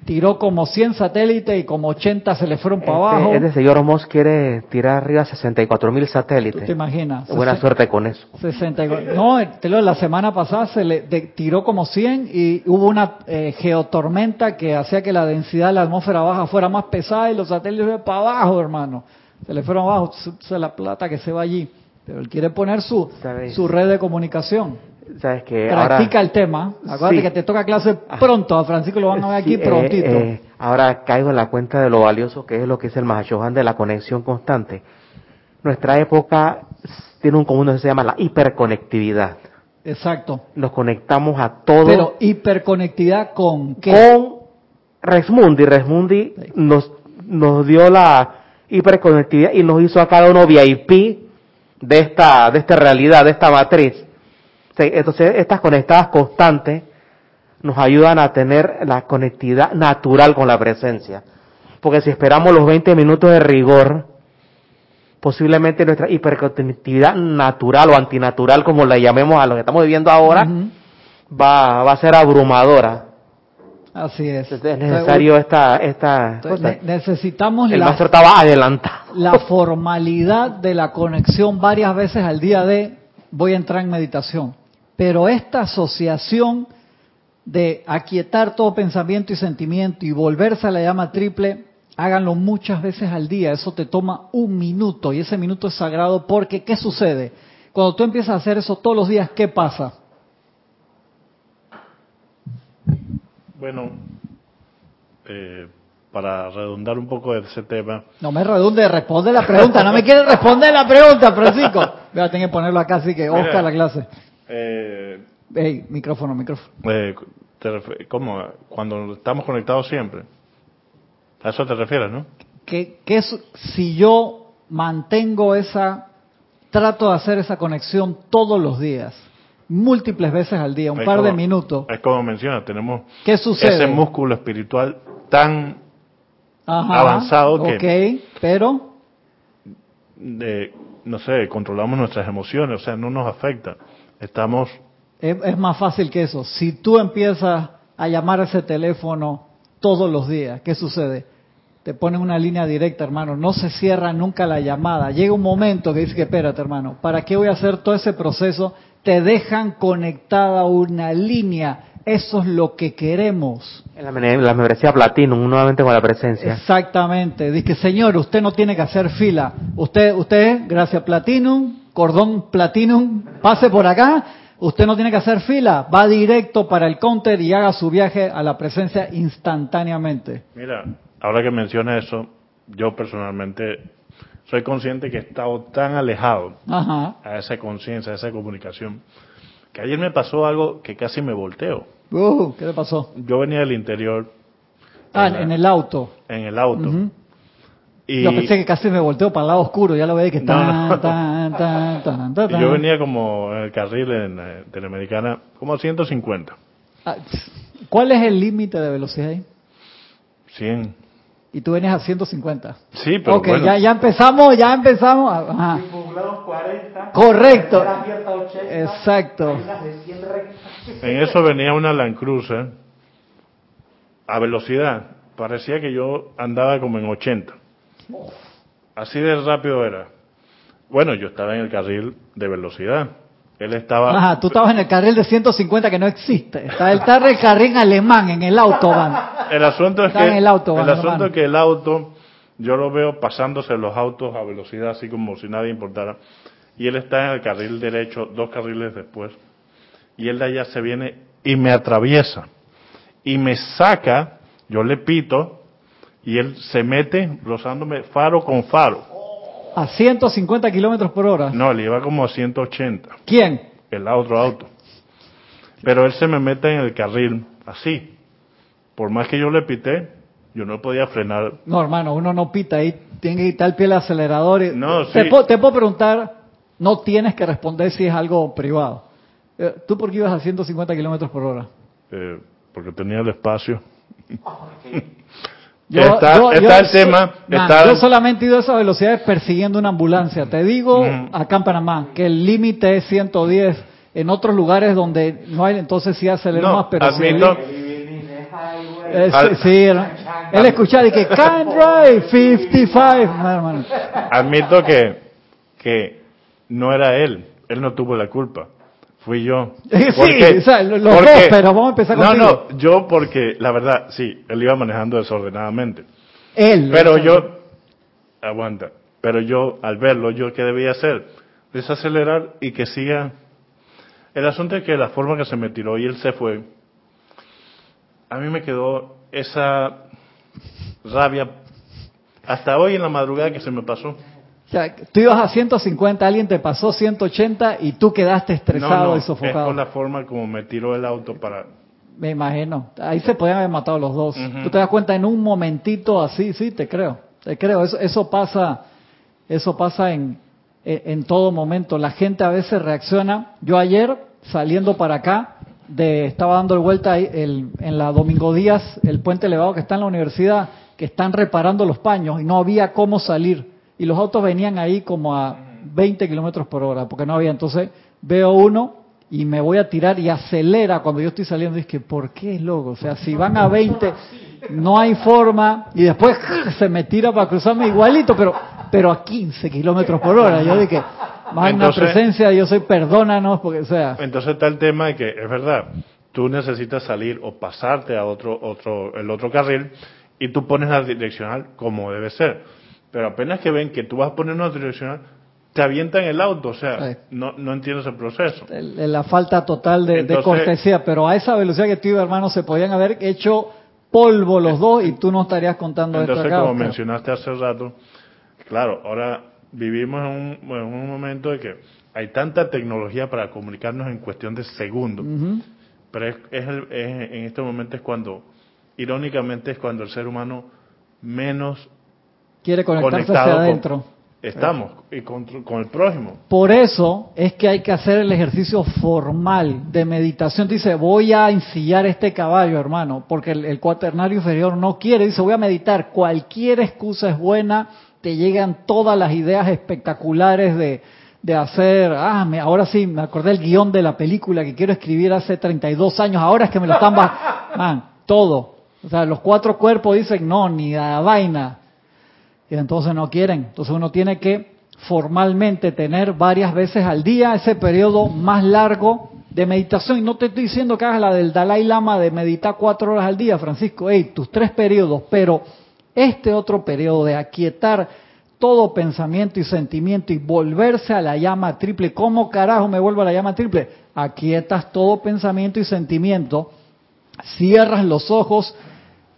Speaker 1: tiró como 100 satélites y como 80 se le fueron para este, abajo.
Speaker 2: Este señor Musk quiere tirar arriba 64 mil satélites.
Speaker 1: te imaginas?
Speaker 2: Buena suerte con eso.
Speaker 1: 64. No, la semana pasada se le tiró como 100 y hubo una eh, geotormenta que hacía que la densidad de la atmósfera baja fuera más pesada y los satélites para abajo, hermano. Se le fueron abajo, se la plata que se va allí. Pero él quiere poner su, su red de comunicación.
Speaker 2: Sabes que
Speaker 1: Practica el tema. Acuérdate que te toca clase ah. pronto. A Francisco lo van a ver aquí eh, prontito. Eh,
Speaker 2: ahora caigo en la cuenta de lo valioso que es lo que es el Mahashohan de la conexión constante. Nuestra época tiene un común que se llama la hiperconectividad.
Speaker 1: Exacto.
Speaker 2: Nos conectamos a todo.
Speaker 1: Pero hiperconectividad con qué?
Speaker 2: Con Resmundi. Resmundi nos, nos dio la hiperconectividad y nos hizo a cada uno VIP de esta, de esta realidad, de esta matriz. Entonces, estas conectadas constantes nos ayudan a tener la conectividad natural con la presencia. Porque si esperamos los 20 minutos de rigor, posiblemente nuestra hiperconectividad natural o antinatural, como la llamemos a lo que estamos viviendo ahora, va, va a ser abrumadora.
Speaker 1: Así es.
Speaker 2: es necesario esta... esta
Speaker 1: necesitamos
Speaker 2: El la, maestro estaba adelantado.
Speaker 1: La formalidad de la conexión varias veces al día de voy a entrar en meditación. Pero esta asociación de aquietar todo pensamiento y sentimiento y volverse a la llama triple, háganlo muchas veces al día. Eso te toma un minuto y ese minuto es sagrado porque ¿qué sucede? Cuando tú empiezas a hacer eso todos los días, ¿qué pasa?
Speaker 3: Bueno, eh, para redundar un poco de ese tema.
Speaker 1: No me redunde, responde la pregunta. No me quiere responder la pregunta, Francisco. Voy a tener que ponerlo acá, así que Oscar la clase.
Speaker 3: Eh,
Speaker 1: hey, micrófono, micrófono.
Speaker 3: Eh, ¿Cómo? Cuando estamos conectados siempre. A eso te refieres, ¿no?
Speaker 1: Que, que si yo mantengo esa, trato de hacer esa conexión todos los días, múltiples veces al día, un par de minutos.
Speaker 3: Es como menciona, tenemos
Speaker 1: ¿Qué sucede?
Speaker 3: ese músculo espiritual tan avanzado que...
Speaker 1: Ok, pero...
Speaker 3: De, no sé, controlamos nuestras emociones, o sea, no nos afecta. Estamos...
Speaker 1: Es, más fácil que eso. Si tú empiezas a llamar a ese teléfono todos los días, ¿qué sucede? Te ponen una línea directa, hermano. No se cierra nunca la llamada. Llega un momento que dices que espérate, hermano, ¿para qué voy a hacer todo ese proceso? Te dejan conectada una línea. Eso es lo que queremos.
Speaker 2: La, la membresía Platinum, nuevamente con la presencia.
Speaker 1: Exactamente. Dice, señor, usted no tiene que hacer fila. Usted, usted, gracias Platinum, cordón Platinum, pase por acá, usted no tiene que hacer fila, va directo para el counter y haga su viaje a la presencia instantáneamente.
Speaker 3: Mira, ahora que menciona eso, yo personalmente soy consciente que he estado tan alejado a esa conciencia, a esa comunicación, que ayer me pasó algo que casi me volteo.
Speaker 1: Uh, ¿Qué le pasó?
Speaker 3: Yo venía del interior.
Speaker 1: Ah, en, el auto.
Speaker 3: En el auto.
Speaker 1: Y... Yo pensé que casi me volteo para el lado oscuro, ya lo veía que está...
Speaker 3: Yo venía como en el carril en eh, Teleamericana, como a 150.
Speaker 1: Ah, ¿Cuál es el límite de velocidad ahí?
Speaker 3: 100.
Speaker 1: Y tú venías a 150.
Speaker 3: Sí, pero
Speaker 1: Ok, ya, ya empezamos, ya empezamos. Ajá.
Speaker 2: 40.
Speaker 1: Correcto. Exacto.
Speaker 3: En eso venía una Land Cruiser a velocidad. Parecía que yo andaba como en 80. Así de rápido era. Bueno, yo estaba en el carril de velocidad. Él estaba...
Speaker 1: Ajá, tú estabas en el carril de 150 que no existe. Está, él está en el carril alemán, en el autobahn.
Speaker 3: El asunto es que... el, asunto es que el auto, yo lo veo pasándose los autos a velocidad así como si nadie importara. Y él está en el carril derecho, dos carriles después. Y él de allá se viene y me atraviesa. Y me saca, yo le pito, y él se mete rozándome faro con faro.
Speaker 1: ¿A 150 kilómetros por hora?
Speaker 3: No, le iba como a 180.
Speaker 1: ¿Quién?
Speaker 3: El otro auto. Pero él se me mete en el carril, así. Por más que yo le pité, yo no podía frenar.
Speaker 1: No, hermano, uno no pita ahí, tiene que quitar el pie al acelerador. Y...
Speaker 3: No,
Speaker 1: sí. te, puedo, te puedo preguntar, no tienes que responder si es algo privado. Eh, ¿Tú por qué ibas a 150 kilómetros por hora?
Speaker 3: Eh, porque tenía el espacio. está, el tema.
Speaker 1: Yo solamente he ido a esa velocidad persiguiendo una ambulancia. Te digo, acá en Panamá, que el límite es 110. En otros lugares donde no hay, entonces sí acelero más, pero
Speaker 3: admito,
Speaker 1: sí, sí, él escuchaba y que can drive 55.
Speaker 3: Admito que, que no era él, él no tuvo la culpa. Fui yo.
Speaker 1: sí, o sea, los dos, pero vamos a empezar
Speaker 3: con No, no, yo porque, la verdad, sí, él iba manejando desordenadamente.
Speaker 1: Él.
Speaker 3: Pero yo, aguanta, pero yo, al verlo, yo, ¿qué debía hacer? Desacelerar y que siga. El asunto es que la forma que se me tiró y él se fue, a mí me quedó esa rabia hasta hoy en la madrugada que se me pasó.
Speaker 1: Sea, tú ibas a 150, alguien te pasó 180 y tú quedaste estresado y sofocado. Es
Speaker 3: por la forma como me tiró el auto para...
Speaker 1: Me imagino. Ahí se podían haber matado los dos. Tú te das cuenta en un momentito así, sí, te creo. Te creo. Eso, eso pasa, eso pasa en, en, todo momento. La gente a veces reacciona. Yo ayer, saliendo para acá, de, estaba dando vuelta el, en la Domingo Díaz, el puente elevado que está en la universidad, que están reparando los paños y no había cómo salir y los autos venían ahí como a 20 kilómetros por hora, porque no había. Entonces veo uno y me voy a tirar y acelera cuando yo estoy saliendo. Y es que, ¿por qué, loco? O sea, si van a 20, no hay forma. Y después se me tira para cruzarme igualito, pero pero a 15 kilómetros por hora. Yo dije, magna presencia, yo soy perdónanos, porque sea.
Speaker 3: Entonces está el tema de que, es verdad, tú necesitas salir o pasarte a otro, otro, el otro carril y tú pones la direccional como debe ser pero apenas que ven que tú vas a poner una direccional, te avientan el auto, o sea, no, no entiendes el proceso.
Speaker 1: la falta total de, cortesía, pero a esa velocidad que tú ibas, hermano, se podían haber hecho polvo los dos y tú no estarías contando
Speaker 3: entonces,
Speaker 1: esto
Speaker 3: acá, como mencionaste hace rato, claro, ahora vivimos en un, momento de que hay tanta tecnología para comunicarnos en cuestión de segundos, pero es, en este momento es cuando, irónicamente, es cuando el ser humano menos
Speaker 1: quiere conectarse hacia adentro.
Speaker 3: Estamos, y con, el prójimo.
Speaker 1: Por eso es que hay que hacer el ejercicio formal de meditación. Dice, voy a ensillar este caballo, hermano, porque el, cuaternario inferior no quiere. Dice, voy a meditar. Cualquier excusa es buena. Te llegan todas las ideas espectaculares de, de hacer, ah, me, ahora sí, me acordé el guion de la película que quiero escribir hace 32 años, ahora es que me lo están... Man, todo. O sea, los cuatro cuerpos dicen, no, ni a la vaina y entonces no quieren. Entonces uno tiene que formalmente tener varias veces al día ese periodo más largo de meditación. Y no te estoy diciendo que hagas la del Dalai Lama de meditar cuatro horas al día, Francisco. Hey, tus tres periodos, pero este otro periodo de aquietar todo pensamiento y sentimiento y volverse a la llama triple. ¿Cómo carajo me vuelvo a la llama triple? Aquietas todo pensamiento y sentimiento, cierras los ojos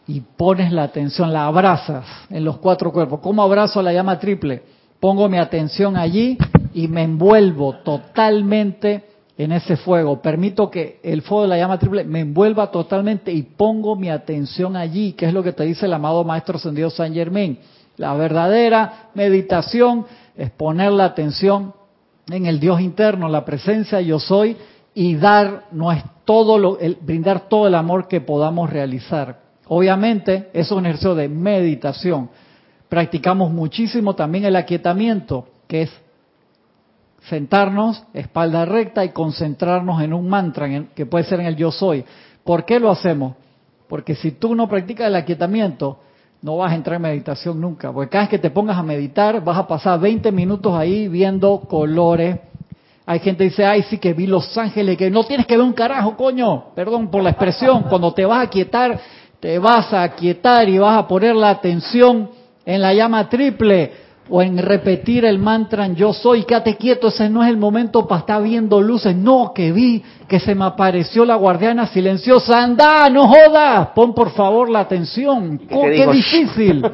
Speaker 1: y pones la atención, la abrazas en los cuatro cuerpos. ¿Cómo abrazo la llama triple? Pongo mi atención allí y me envuelvo totalmente en ese fuego. Permito que el fuego de la llama triple me envuelva totalmente y pongo mi atención allí, que es lo que te dice el amado Maestro Ascendido San Germain. La verdadera meditación es poner la atención en el Dios interno, la presencia yo soy, y dar no es todo lo, brindar todo el amor que podamos realizar. Obviamente, es un ejercicio de meditación. Practicamos muchísimo también el aquietamiento, que es sentarnos, espalda recta y concentrarnos en un mantra, que puede ser en el yo soy. ¿Por qué lo hacemos? Porque si tú no practicas el aquietamiento, no vas a entrar en meditación nunca. Porque cada vez que te pongas a meditar, vas a pasar 20 minutos ahí viendo colores, Hay gente que dice, ay, sí que vi Los Ángeles, que no tienes que ver un carajo, coño. Perdón por la expresión. Cuando te vas a quietar, te vas a quietar y vas a poner la atención en la llama triple o en repetir el mantra yo soy, quédate quieto, ese no es el momento para estar viendo luces, no, que vi que se me apareció la guardiana silenciosa, anda, no jodas, pon por favor la atención, qué, difícil.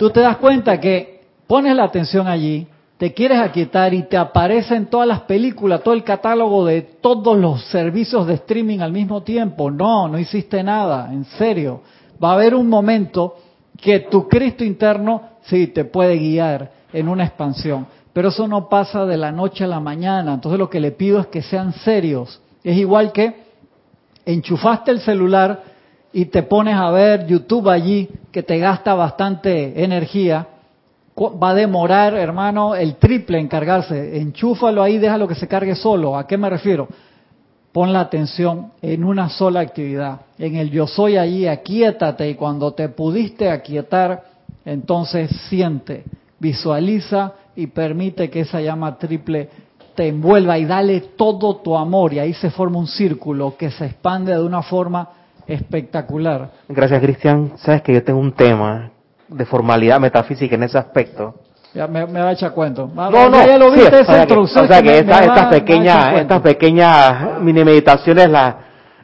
Speaker 1: Tú te das cuenta que pones la atención allí, te quieres aquietar y te aparece en todas las películas, todo el catálogo de todos los servicios de streaming al mismo tiempo, no, no hiciste nada, en serio, va a haber un momento que tu Cristo interno sí, te puede guiar en una expansión, pero eso no pasa de la noche a la mañana. Entonces lo que le pido es que sean serios. Es igual que enchufaste el celular y te pones a ver YouTube allí, que te gasta bastante energía. Va a demorar, hermano, el triple en cargarse. Enchúfalo ahí, déjalo que se cargue solo. ¿A qué me refiero? Pon la atención en una sola actividad. En el yo soy allí, aquíétate y cuando te pudiste aquietar, entonces siente, visualiza y permite que esa llama triple te envuelva y dale todo tu amor y ahí se forma un círculo que se expande de una forma espectacular.
Speaker 2: Gracias, Cristian. Sabes que yo tengo un tema de formalidad metafísica en ese aspecto.
Speaker 1: Ya me, va a echar cuento.
Speaker 2: No, no, ya lo viste esa introducción. o sea que, estas pequeñas, estas pequeñas mini meditaciones las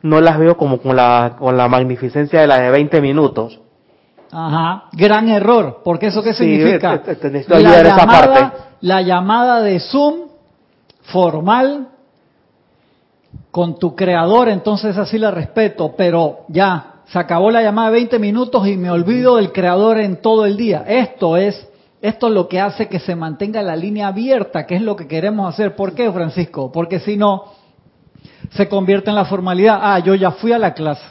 Speaker 2: no las veo como con la, con la magnificencia de las de 20 minutos,
Speaker 1: Ajá, gran error, porque eso qué significa? la, llamada, la llamada de Zoom formal con tu creador, entonces así la respeto, pero ya, se acabó la llamada de 20 minutos y me olvido del creador en todo el día. Esto es, esto es lo que hace que se mantenga la línea abierta, que es lo que queremos hacer. ¿Por qué, Francisco? Porque si no, se convierte en la formalidad. Ah, yo ya fui a la clase,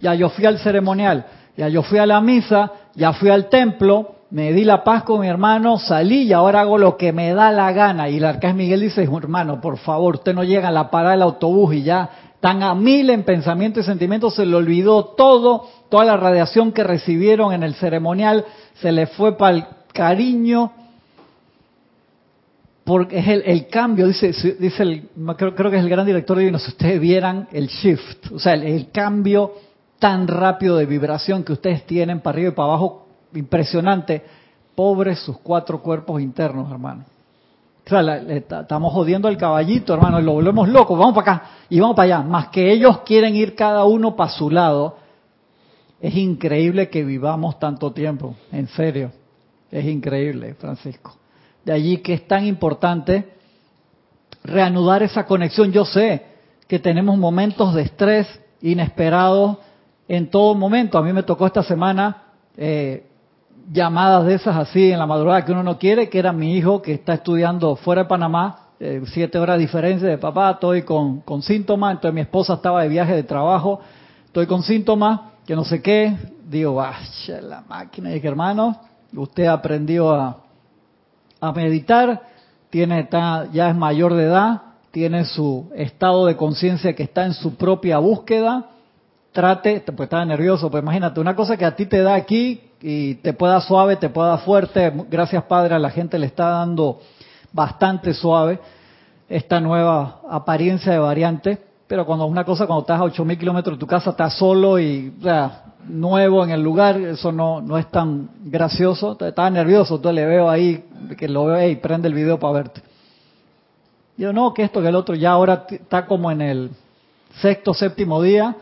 Speaker 1: ya yo fui al ceremonial, ya yo fui a la misa, ya fui al templo, me di la paz con mi hermano, salí y ahora hago lo que me da la gana. Y el arcángel Miguel dice, hermano, por favor, usted no llega a la parada del autobús y ya tan a mil en pensamiento y sentimientos, se le olvidó todo, toda la radiación que recibieron en el ceremonial, se le fue para el cariño, porque es el, cambio, dice, dice el, creo, que es el gran director divino, si ustedes vieran el shift, o sea, el cambio tan rápido de vibración que ustedes tienen para arriba y para abajo, impresionante. Pobres sus cuatro cuerpos internos, hermano. O estamos jodiendo al caballito, hermano, lo volvemos loco. Vamos para acá y vamos para allá. Más que ellos quieren ir cada uno para su lado. Es increíble que vivamos tanto tiempo, en serio. Es increíble, Francisco. De allí que es tan importante reanudar esa conexión. Yo sé que tenemos momentos de estrés inesperados en todo momento. A mí me tocó esta semana eh, llamadas de esas así en la madrugada que uno no quiere, que era mi hijo que está estudiando fuera de Panamá, eh, siete horas de diferencia de papá, estoy con, con síntomas, entonces mi esposa estaba de viaje de trabajo, estoy con síntomas, que no sé qué, digo, vaya la máquina, y dije, hermano, usted aprendió a, a meditar, tiene está, ya es mayor de edad, tiene su estado de conciencia que está en su propia búsqueda, trate, pues estaba nervioso, pues imagínate, una cosa que a ti te da aquí y te pueda suave, te pueda fuerte, gracias Padre, a la gente le está dando bastante suave esta nueva apariencia de variante, pero cuando una cosa, cuando estás a 8.000 kilómetros de tu casa, estás solo y, nuevo en el lugar, eso no, no es tan gracioso, estaba nervioso, entonces le veo ahí, que lo veo y prende el video para verte. Yo no, que esto, que el otro, ya ahora está como en el sexto, séptimo día,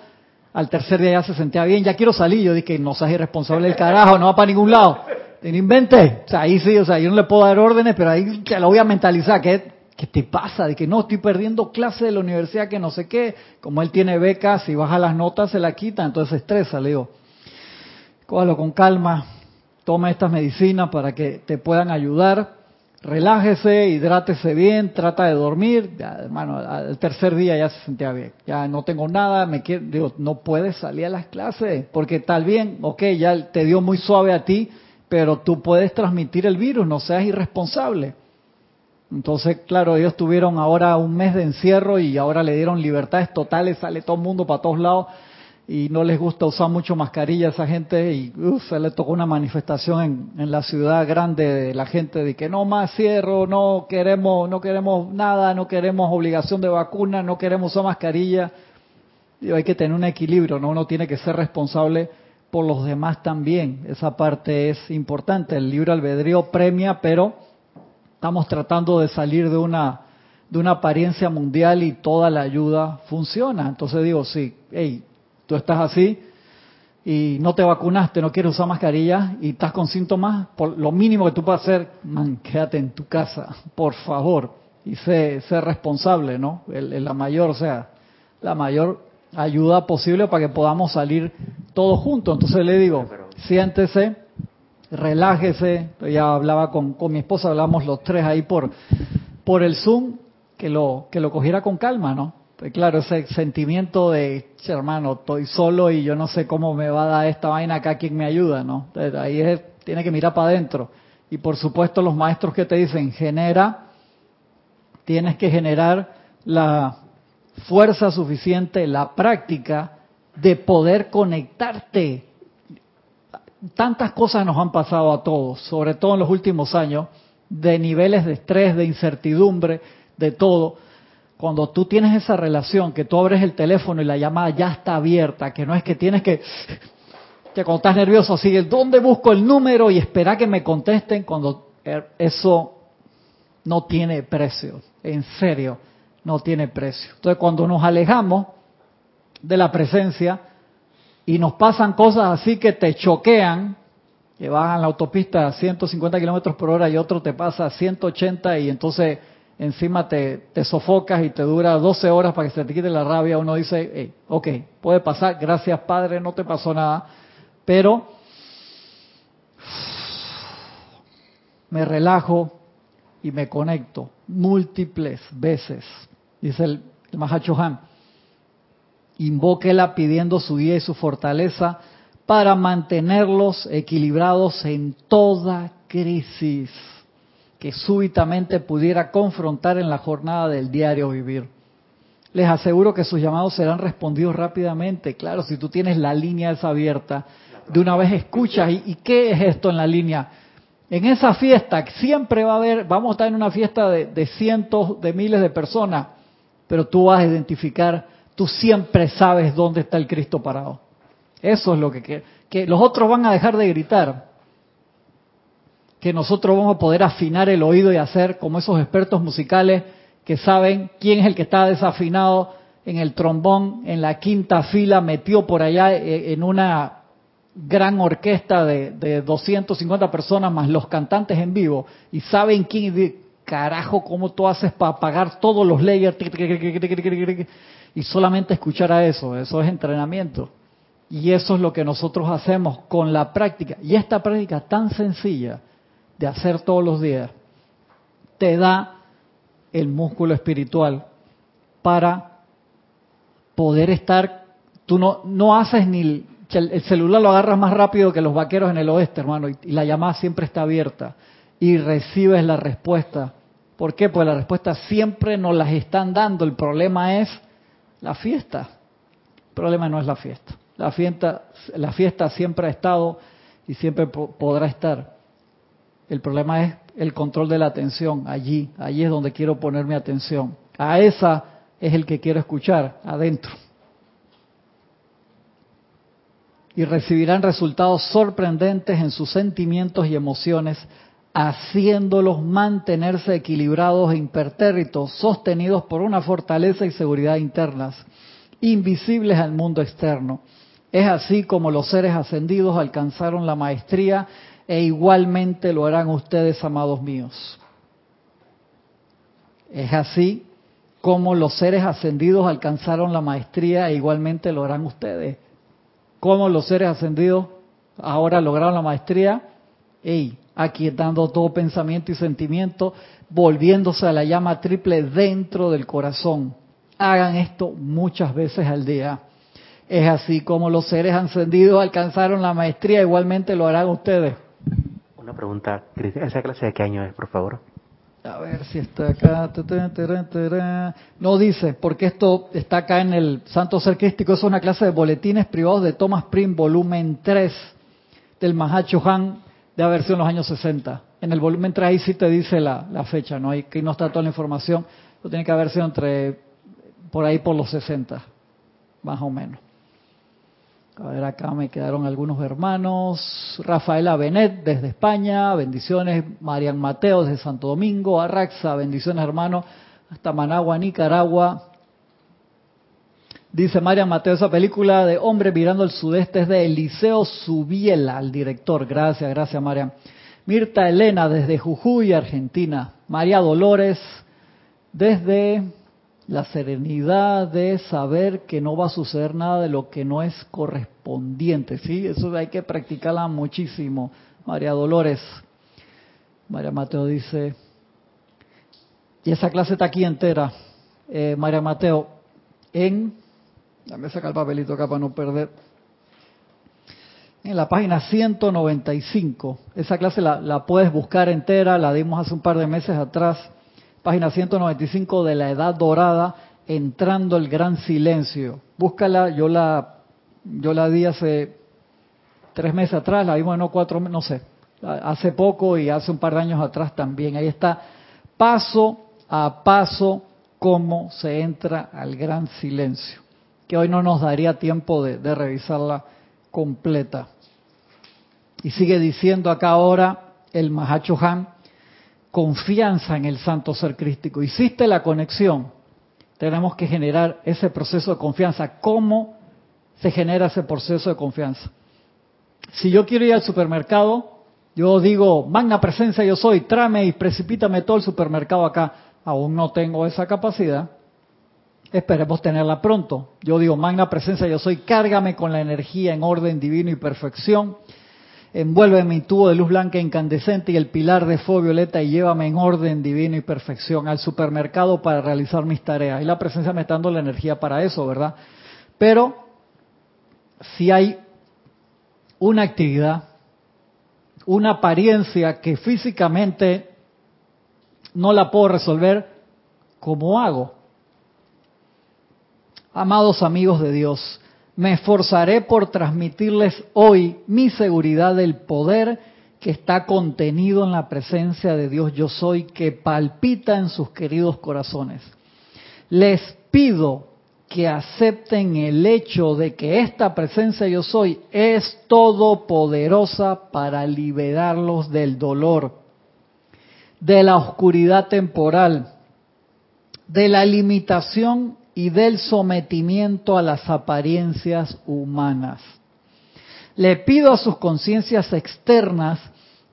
Speaker 1: al tercer día ya se sentía bien, ya quiero salir. Yo dije, no seas irresponsable del carajo, no va para ningún lado. No invente. O sea, ahí sí, o sea, yo no le puedo dar órdenes, pero ahí ya lo voy a mentalizar. ¿Qué, qué te pasa? De que no, estoy perdiendo clase de la universidad, que no sé qué. Como él tiene becas, si baja las notas se la quita, entonces se estresa. Le digo, cógalo con calma, toma estas medicinas para que te puedan ayudar relájese, hidrátese bien, trata de dormir. Ya, hermano, al tercer día ya se sentía bien. Ya no tengo nada, me quiero, digo, no puedes salir a las clases porque tal bien, ok, ya te dio muy suave a ti, pero tú puedes transmitir el virus, no seas irresponsable. Entonces, claro, ellos tuvieron ahora un mes de encierro y ahora le dieron libertades totales, sale todo el mundo para todos lados. Y no les gusta usar mucho mascarilla a esa gente y se le tocó una manifestación en, en, la ciudad grande de la gente de que no más cierro, no queremos, no queremos nada, no queremos obligación de vacuna, no queremos usar mascarilla. Y hay que tener un equilibrio, ¿no? Uno tiene que ser responsable por los demás también. Esa parte es importante. El libro albedrío premia, pero estamos tratando de salir de una de una apariencia mundial y toda la ayuda funciona. Entonces digo, sí, hey, tú estás así y no te vacunaste, no quieres usar mascarilla y estás con síntomas, por lo mínimo que tú puedes hacer, man, quédate en tu casa, por favor, y sé, sé responsable, ¿no? la mayor, o sea, la mayor ayuda posible para que podamos salir todos juntos. Entonces le digo, siéntese, relájese, ya hablaba con, con mi esposa, hablamos los tres ahí por, por el Zoom, que lo, que lo cogiera con calma, ¿no? Pues claro, ese sentimiento de, hermano, estoy solo y yo no sé cómo me va a dar esta vaina acá, ¿quién me ayuda? ¿no? ahí es, tiene que mirar para adentro. Y por supuesto los maestros que te dicen, genera, tienes que generar la fuerza suficiente, la práctica de poder conectarte. Tantas cosas nos han pasado a todos, sobre todo en los últimos años, de niveles de estrés, de incertidumbre, de todo cuando tú tienes esa relación, que tú abres el teléfono y la llamada ya está abierta, que no es que tienes que, que cuando estás nervioso sigue, ¿dónde busco el número y espera que me contesten? Cuando er, eso no tiene precio, en serio, no tiene precio. Entonces cuando nos alejamos de la presencia y nos pasan cosas así que te choquean, que vas en la autopista a 150 kilómetros por hora y otro te pasa a 180 y entonces encima te, sofocas y te dura 12 horas para que se te quite la rabia, uno dice, ok, puede pasar, gracias Padre, no te pasó nada, pero me relajo y me conecto múltiples veces, dice el, el Mahachohan. Invóquela pidiendo su guía y su fortaleza para mantenerlos equilibrados en toda crisis que súbitamente pudiera confrontar en la jornada del diario vivir. Les aseguro que sus llamados serán respondidos rápidamente. Claro, si tú tienes la línea esa abierta, de una vez escuchas, ¿y, qué es esto en la línea? En esa fiesta siempre va a haber, vamos a estar en una fiesta de, cientos de miles de personas, pero tú vas a identificar, tú siempre sabes dónde está el Cristo parado. Eso es lo que, que los otros van a dejar de gritar, que nosotros vamos a poder afinar el oído y hacer como esos expertos musicales que saben quién es el que está desafinado en el trombón, en la quinta fila, metió por allá eh, en una gran orquesta de, de 250 personas más los cantantes en vivo y saben quién, carajo, cómo tú haces para apagar todos los layers y solamente escuchar a eso, eso es entrenamiento. Y eso es lo que nosotros hacemos con la práctica. Y esta práctica tan sencilla, de hacer todos los días, te da el músculo espiritual para poder estar, tú no, no haces ni, el, celular lo agarras más rápido que los vaqueros en el oeste, hermano, y, la llamada siempre está abierta y recibes la respuesta. ¿Por qué? Pues la respuesta siempre nos las están dando. El problema es la fiesta. El problema no es la fiesta. La fiesta, la fiesta siempre ha estado y siempre podrá estar. El problema es el control de la atención, allí, allí es donde quiero poner mi atención. A esa es el que quiero escuchar, adentro. Y recibirán resultados sorprendentes en sus sentimientos y emociones, haciéndolos mantenerse equilibrados e impertérritos, sostenidos por una fortaleza y seguridad internas, invisibles al mundo externo. Es así como los seres ascendidos alcanzaron la maestría e igualmente lo harán ustedes, amados míos. Es así como los seres ascendidos alcanzaron la maestría e igualmente lo harán ustedes. Como los seres ascendidos ahora lograron la maestría, y aquietando todo pensamiento y sentimiento, volviéndose a la llama triple dentro del corazón. Hagan esto muchas veces al día. Es así como los seres ascendidos alcanzaron la maestría, igualmente lo harán ustedes
Speaker 2: pregunta, ¿esa clase de qué año es, por favor?
Speaker 1: A ver si está acá. No dice, porque esto está acá en el Santo Ser Crístico. Es una clase de boletines privados de Thomas Prim, volumen 3 del Mahacho Han, de haber sido en los años 60. En el volumen 3 ahí sí te dice la, la fecha, ¿no? Ahí no está toda la información. Lo tiene que haber sido entre, por ahí por los 60, más o menos. A ver, acá me quedaron algunos hermanos. Rafaela Benet desde España, bendiciones. Marian Mateo desde Santo Domingo. Arraxa, bendiciones hermano. Hasta Managua, Nicaragua. Dice Marian Mateo, esa película de Hombre mirando el sudeste es de Eliseo Subiela, el director. Gracias, gracias Marian. Mirta Elena desde Jujuy, Argentina. María Dolores desde la serenidad de saber que no va a suceder nada de lo que no es correspondiente, ¿sí? Eso hay que practicarla muchísimo. María Dolores, María Mateo dice, y esa clase está aquí entera, eh, María Mateo, en, dame sacar el papelito acá para no perder, en la página 195, esa clase la, la puedes buscar entera, la dimos hace un par de meses atrás, página 195 de la Edad Dorada, entrando el gran silencio. Búscala, yo la, yo la di hace tres meses atrás, la vimos no cuatro, no sé, hace poco y hace un par de años atrás también. Ahí está, paso a paso, cómo se entra al gran silencio, que hoy no nos daría tiempo de, de revisarla completa. Y sigue diciendo acá ahora el Mahacho Han, confianza en el santo ser crístico. Hiciste la conexión. Tenemos que generar ese proceso de confianza. ¿Cómo se genera ese proceso de confianza? Si yo quiero ir al supermercado, yo digo, magna presencia yo soy, tráeme y precipítame todo el supermercado acá. Aún no tengo esa capacidad. Esperemos tenerla pronto. Yo digo, magna presencia yo soy, cárgame con la energía en orden divino y perfección envuelve mi tubo de luz blanca incandescente y el pilar de fuego violeta y llévame en orden divino y perfección al supermercado para realizar mis tareas. Y la presencia me está dando la energía para eso, ¿verdad? Pero si hay una actividad, una apariencia que físicamente no la puedo resolver, ¿cómo hago? Amados amigos de Dios, me esforzaré por transmitirles hoy mi seguridad del poder que está contenido en la presencia de Dios yo soy que palpita en sus queridos corazones. Les pido que acepten el hecho de que esta presencia yo soy es todopoderosa para liberarlos del dolor, de la oscuridad temporal, de la limitación y del sometimiento a las apariencias humanas. Le pido a sus conciencias externas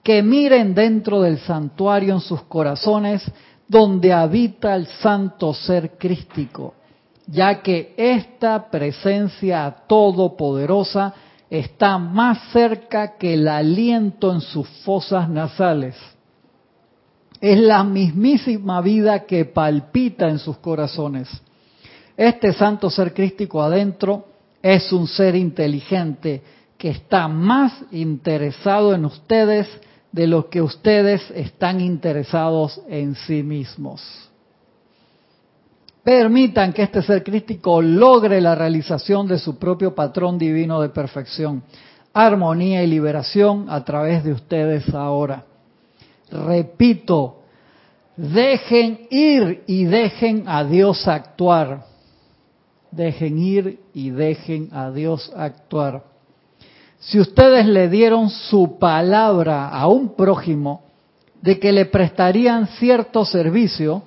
Speaker 1: que miren dentro del santuario en sus corazones donde habita el santo ser crístico, ya que esta presencia todopoderosa está más cerca que el aliento en sus fosas nasales. Es la mismísima vida que palpita en sus corazones este santo ser crístico adentro es un ser inteligente que está más interesado en ustedes de lo que ustedes están interesados en sí mismos. Permitan que este ser crístico logre la realización de su propio patrón divino de perfección, armonía y liberación a través de ustedes ahora. Repito, dejen ir y dejen a Dios actuar dejen ir y dejen a Dios actuar. Si ustedes le dieron su palabra a un prójimo de que le prestarían cierto servicio,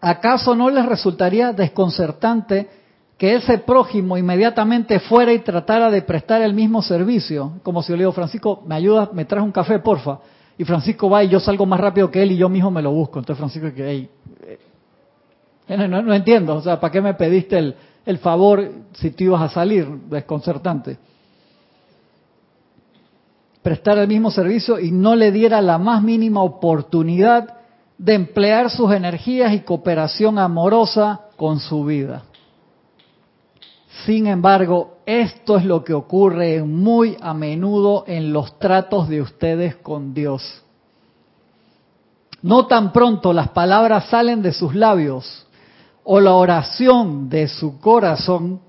Speaker 1: ¿acaso no les resultaría desconcertante que ese prójimo inmediatamente fuera y tratara de prestar el mismo servicio? Como si yo le digo, Francisco, ¿me ayudas? ¿Me traes un café, porfa? Y Francisco va y yo salgo más rápido que él y yo mismo me lo busco. Entonces Francisco que, hey, no, entiendo, o sea, ¿para qué me pediste el, el favor si tú ibas a salir? Desconcertante. Prestar el mismo servicio y no le diera la más mínima oportunidad de emplear sus energías y cooperación amorosa con su vida. Sin embargo, esto es lo que ocurre muy a menudo en los tratos de ustedes con Dios. No tan pronto las palabras salen de sus labios o la oración de su corazón,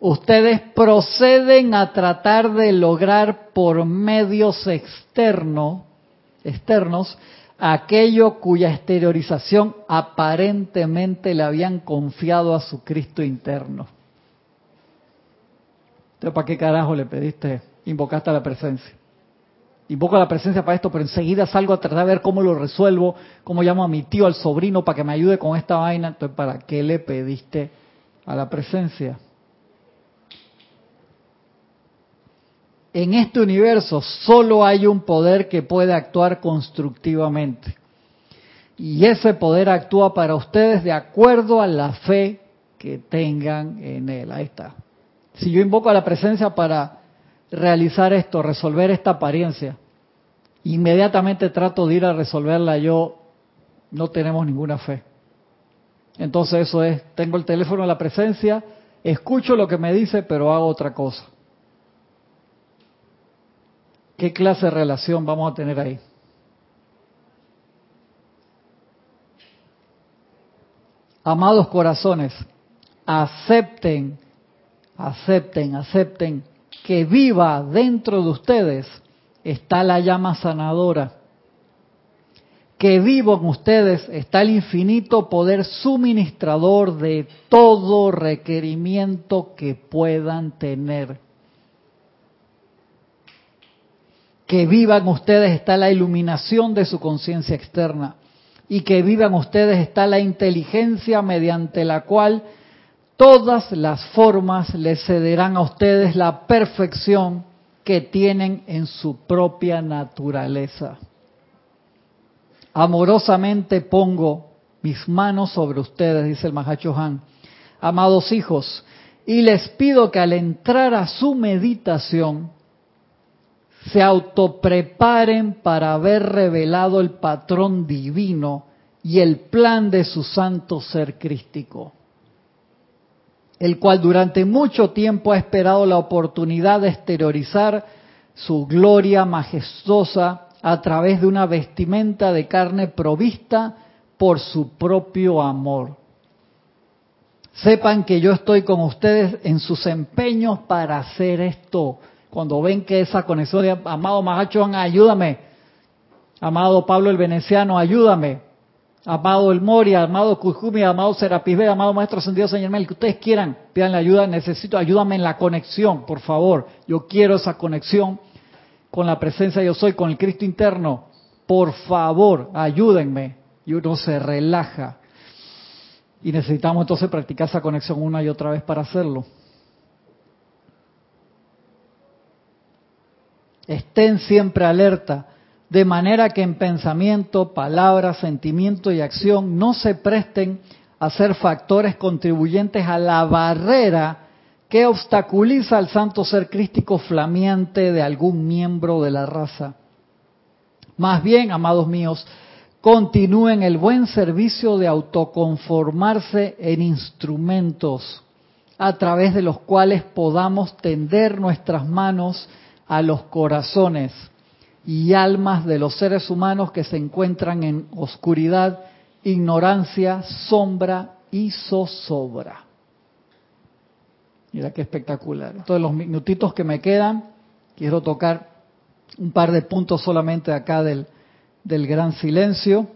Speaker 1: ustedes proceden a tratar de lograr por medios externos, aquello cuya exteriorización aparentemente le habían confiado a su Cristo interno. Entonces, ¿para qué carajo le pediste, invocaste a la presencia? Invoco la presencia para esto, pero enseguida salgo a tratar de ver cómo lo resuelvo, cómo llamo a mi tío, al sobrino, para que me ayude con esta vaina. Entonces, ¿para qué le pediste a la presencia? En este universo solo hay un poder que puede actuar constructivamente. Y ese poder actúa para ustedes de acuerdo a la fe que tengan en él. Ahí está. Si yo invoco a la presencia para realizar esto, resolver esta apariencia, inmediatamente trato de ir a resolverla yo, no tenemos ninguna fe. Entonces eso es, tengo el teléfono en la presencia, escucho lo que me dice, pero hago otra cosa. ¿Qué clase de relación vamos a tener ahí? Amados corazones, acepten, acepten, acepten que viva dentro de ustedes está la llama sanadora. Que vivo en ustedes está el infinito poder suministrador de todo requerimiento que puedan tener. Que vivan ustedes está la iluminación de su conciencia externa. Y que vivan ustedes está la inteligencia mediante la cual todas las formas les cederán a ustedes la perfección que tienen en su propia naturaleza. Amorosamente pongo mis manos sobre ustedes, dice el Mahacho Han, amados hijos, y les pido que al entrar a su meditación se autopreparen para haber revelado el patrón divino y el plan de su santo ser crístico el cual durante mucho tiempo ha esperado la oportunidad de exteriorizar su gloria majestuosa a través de una vestimenta de carne provista por su propio amor. Sepan que yo estoy con ustedes en sus empeños para hacer esto. Cuando ven que esa conexión amado Mahacho, ayúdame. Amado Pablo el Veneciano, ayúdame amado El Moria, amado Kujumi, amado Serapis amado Maestro Ascendido Señor Mel, que ustedes quieran, pidan la ayuda, necesito, ayúdame en la conexión, por favor. Yo quiero esa conexión con la presencia yo soy, con el Cristo interno. Por favor, ayúdenme. Y uno se relaja. Y necesitamos entonces practicar esa conexión una y otra vez para hacerlo. Estén siempre alerta de manera que en pensamiento, palabra, sentimiento y acción no se presten a ser factores contribuyentes a la barrera que obstaculiza al santo ser crístico flameante de algún miembro de la raza. Más bien, amados míos, continúen el buen servicio de autoconformarse en instrumentos a través de los cuales podamos tender nuestras manos a los corazones y almas de los seres humanos que se encuentran en oscuridad, ignorancia, sombra y zozobra. Mira qué espectacular. Entonces, los minutitos que me quedan, quiero tocar un par de puntos solamente acá del, del gran silencio.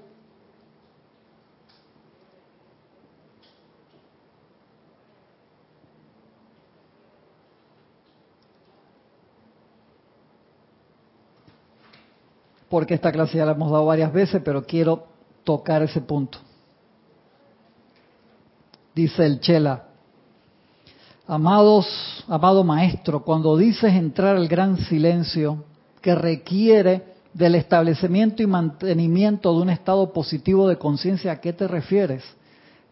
Speaker 1: Porque esta clase ya la hemos dado varias veces, pero quiero tocar ese punto. Dice el Chela, amados, amado maestro, cuando dices entrar al gran silencio que requiere del establecimiento y mantenimiento de un estado positivo de conciencia, ¿a qué te refieres?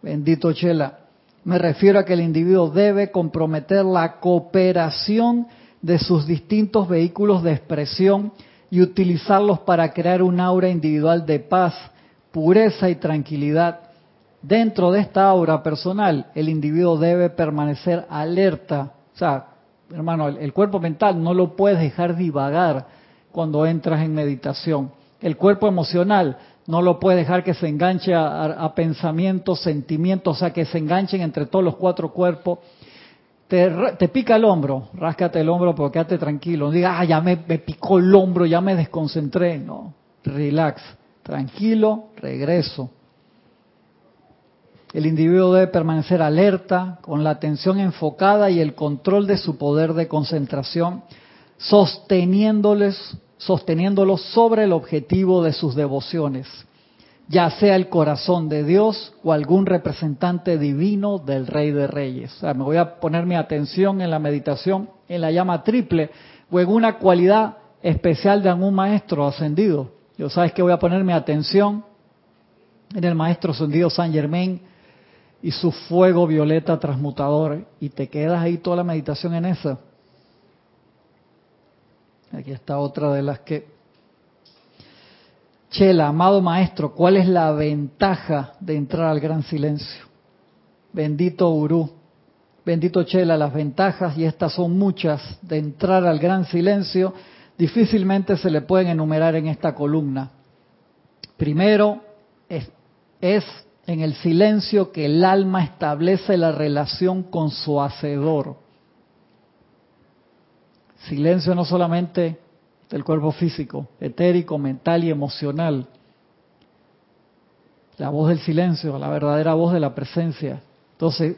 Speaker 1: Bendito Chela. Me refiero a que el individuo debe comprometer la cooperación de sus distintos vehículos de expresión y utilizarlos para crear un aura individual de paz, pureza y tranquilidad. Dentro de esta aura personal, el individuo debe permanecer alerta. O sea, hermano, el, cuerpo mental no lo puedes dejar divagar cuando entras en meditación. El cuerpo emocional no lo puedes dejar que se enganche a, pensamientos, sentimientos, o sea, que se enganchen entre todos los cuatro cuerpos. Te, pica el hombro, ráscate el hombro, pero quédate tranquilo. No digas, ah, ya me, picó el hombro, ya me desconcentré. No, relax, tranquilo, regreso. El individuo debe permanecer alerta, con la atención enfocada y el control de su poder de concentración, sosteniéndoles, sosteniéndolos sobre el objetivo de sus devociones, ya sea el corazón de Dios o algún representante divino del Rey de Reyes. O sea, me voy a poner mi atención en la meditación en la llama triple o en una cualidad especial de algún maestro ascendido. Yo sabes que voy a poner mi atención en el maestro ascendido San Germain y su fuego violeta transmutador y te quedas ahí toda la meditación en eso. Aquí está otra de las que... Chela, amado maestro, ¿cuál es la ventaja de entrar al gran silencio? Bendito Uru, bendito Chela, las ventajas, y estas son muchas, de entrar al gran silencio, difícilmente se le pueden enumerar en esta columna. Primero, es, es en el silencio que el alma establece la relación con su hacedor. Silencio no solamente del cuerpo físico, etérico, mental y emocional. La voz del silencio, la verdadera voz de la presencia. Entonces,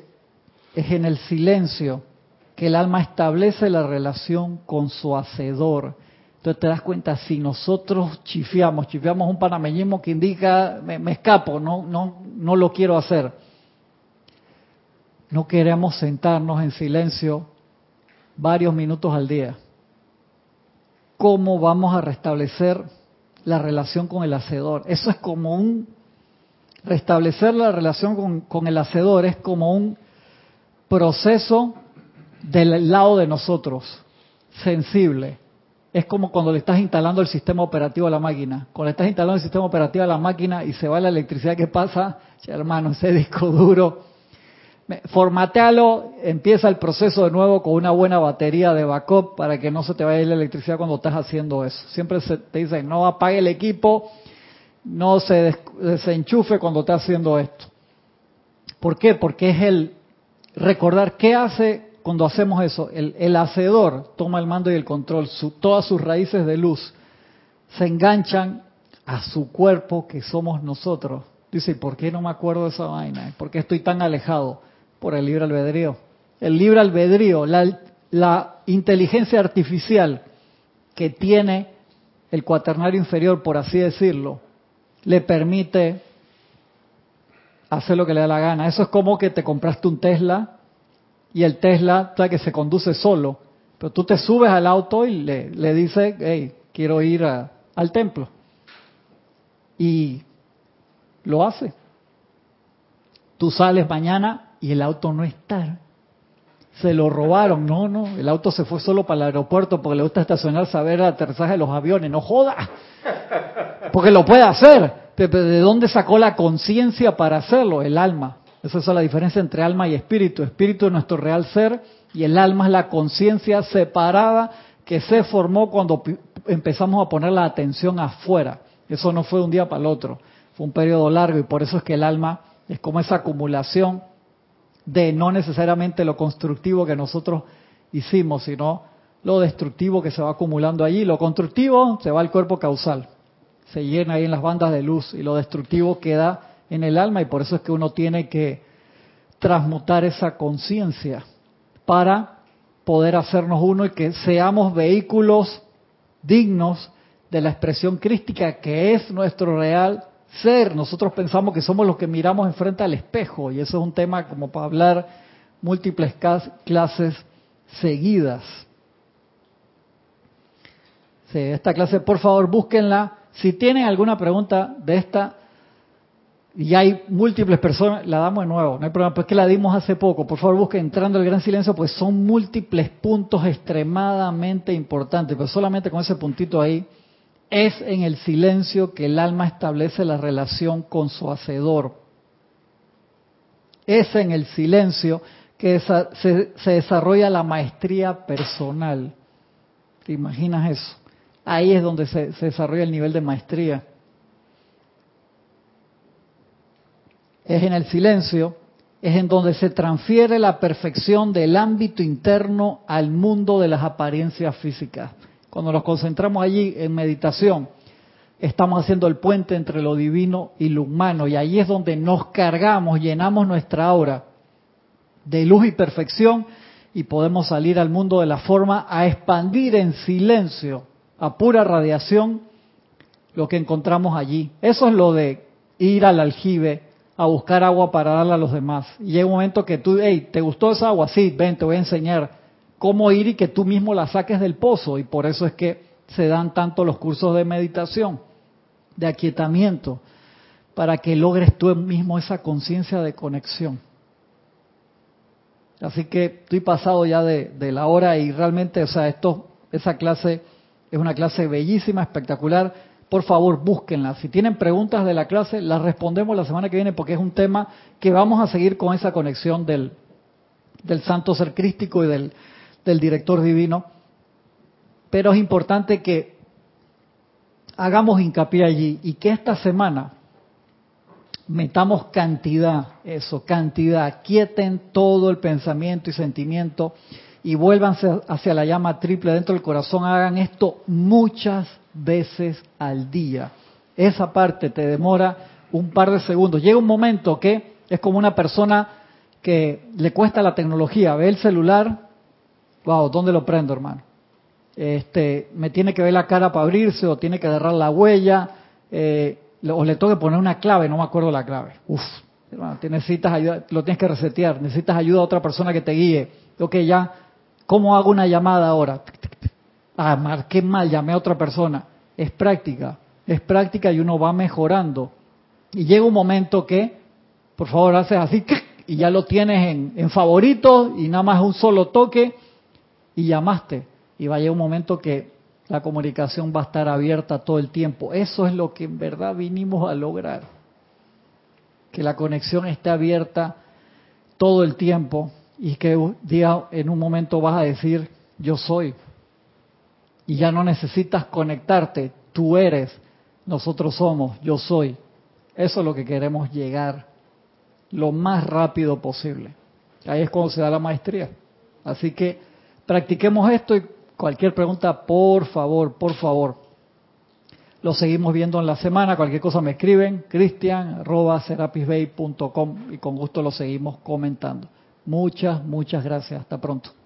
Speaker 1: es en el silencio que el alma establece la relación con su hacedor. Entonces te das cuenta, si nosotros chifiamos, chifiamos un panameñismo que indica, me, escapo, no, no, no lo quiero hacer. No queremos sentarnos en silencio varios minutos al día. ¿Cómo vamos a restablecer la relación con el hacedor? Eso es como un... Restablecer la relación con, con el hacedor es como un proceso del lado de nosotros, sensible es como cuando le estás instalando el sistema operativo a la máquina. Cuando le estás instalando el sistema operativo a la máquina y se va la electricidad, ¿qué pasa? hermano, ese disco duro, formatealo, empieza el proceso de nuevo con una buena batería de backup para que no se te vaya la electricidad cuando estás haciendo eso. Siempre se te dicen, no apague el equipo, no se desenchufe cuando estás haciendo esto. ¿Por qué? Porque es el recordar qué hace cuando hacemos eso, el, hacedor toma el mando y el control, todas sus raíces de luz se enganchan a su cuerpo que somos nosotros. Dice, ¿por qué no me acuerdo de esa vaina? ¿Por qué estoy tan alejado? Por el libre albedrío. El libre albedrío, la, inteligencia artificial que tiene el cuaternario inferior, por así decirlo, le permite hacer lo que le da la gana. Eso es como que te compraste un Tesla y el Tesla, que se conduce solo, pero tú te subes al auto y le, le dices, hey, quiero ir al templo. Y lo hace. Tú sales mañana y el auto no está. Se lo robaron. No, no, el auto se fue solo para el aeropuerto porque le gusta estacionar, saber aterrizaje de los aviones. No joda. Porque lo puede hacer. ¿de dónde sacó la conciencia para hacerlo? El alma. Esa es la diferencia entre alma y espíritu. Espíritu es nuestro real ser y el alma es la conciencia separada que se formó cuando empezamos a poner la atención afuera. Eso no fue de un día para el otro, fue un periodo largo y por eso es que el alma es como esa acumulación de no necesariamente lo constructivo que nosotros hicimos, sino lo destructivo que se va acumulando allí. Lo constructivo se va al cuerpo causal, se llena ahí en las bandas de luz y lo destructivo queda en el alma y por eso es que uno tiene que transmutar esa conciencia para poder hacernos uno y que seamos vehículos dignos de la expresión crística que es nuestro real ser. Nosotros pensamos que somos los que miramos enfrente al espejo y eso es un tema como para hablar múltiples clases seguidas. Sí, esta clase, por favor, búsquenla. Si tienen alguna pregunta de esta, y hay múltiples personas, la damos de nuevo, no hay problema, pues que la dimos hace poco, por favor busquen entrando al gran silencio, pues son múltiples puntos extremadamente importantes, pero solamente con ese puntito ahí, es en el silencio que el alma establece la relación con su hacedor. Es en el silencio que se, desarrolla la maestría personal. ¿Te imaginas eso? Ahí es donde se desarrolla el nivel de maestría. es en el silencio, es en donde se transfiere la perfección del ámbito interno al mundo de las apariencias físicas. Cuando nos concentramos allí en meditación, estamos haciendo el puente entre lo divino y lo humano y ahí es donde nos cargamos, llenamos nuestra aura de luz y perfección y podemos salir al mundo de la forma a expandir en silencio, a pura radiación, lo que encontramos allí. Eso es lo de ir al aljibe a buscar agua para darle a los demás. Y llega un momento que tú, hey, ¿te gustó esa agua? Sí, ven, te voy a enseñar cómo ir y que tú mismo la saques del pozo. Y por eso es que se dan tanto los cursos de meditación, de aquietamiento, para que logres tú mismo esa conciencia de conexión. Así que estoy pasado ya de, la hora y realmente, o sea, esto, esa clase es una clase bellísima, espectacular. Por favor, búsquenla. Si tienen preguntas de la clase, las respondemos la semana que viene porque es un tema que vamos a seguir con esa conexión del, del santo ser crístico y del, del director divino. Pero es importante que hagamos hincapié allí y que esta semana metamos cantidad, eso, cantidad, quieten todo el pensamiento y sentimiento y vuélvanse hacia la llama triple dentro del corazón, hagan esto muchas veces al día. Esa parte te demora un par de segundos. Llega un momento que es como una persona que le cuesta la tecnología, ve el celular, wow, ¿dónde lo prendo, hermano? Este, me tiene que ver la cara para abrirse o tiene que agarrar la huella. Eh, o le tengo poner una clave, no me acuerdo la clave. Uf, hermano, necesitas ayuda, lo tienes que resetear, necesitas ayuda a otra persona que te guíe. Ok, ya, ¿cómo hago una llamada ahora? Ah, marqué mal, llamé a otra persona. Es práctica, es práctica y uno va mejorando. Y llega un momento que, por favor, haces así y ya lo tienes en, en favorito y nada más un solo toque y llamaste. Y va a llegar un momento que la comunicación va a estar abierta todo el tiempo. Eso es lo que en verdad vinimos a lograr. Que la conexión esté abierta todo el tiempo y que día en un momento vas a decir yo soy. Y ya no necesitas conectarte, tú eres, nosotros somos, yo soy. Eso es lo que queremos llegar lo más rápido posible. Ahí es cuando se da la maestría. Así que practiquemos esto y Cualquier pregunta, por favor, por favor. Lo seguimos viendo en la semana. Cualquier cosa me escriben, cristian.com y con gusto lo seguimos comentando. Muchas, muchas gracias. Hasta pronto.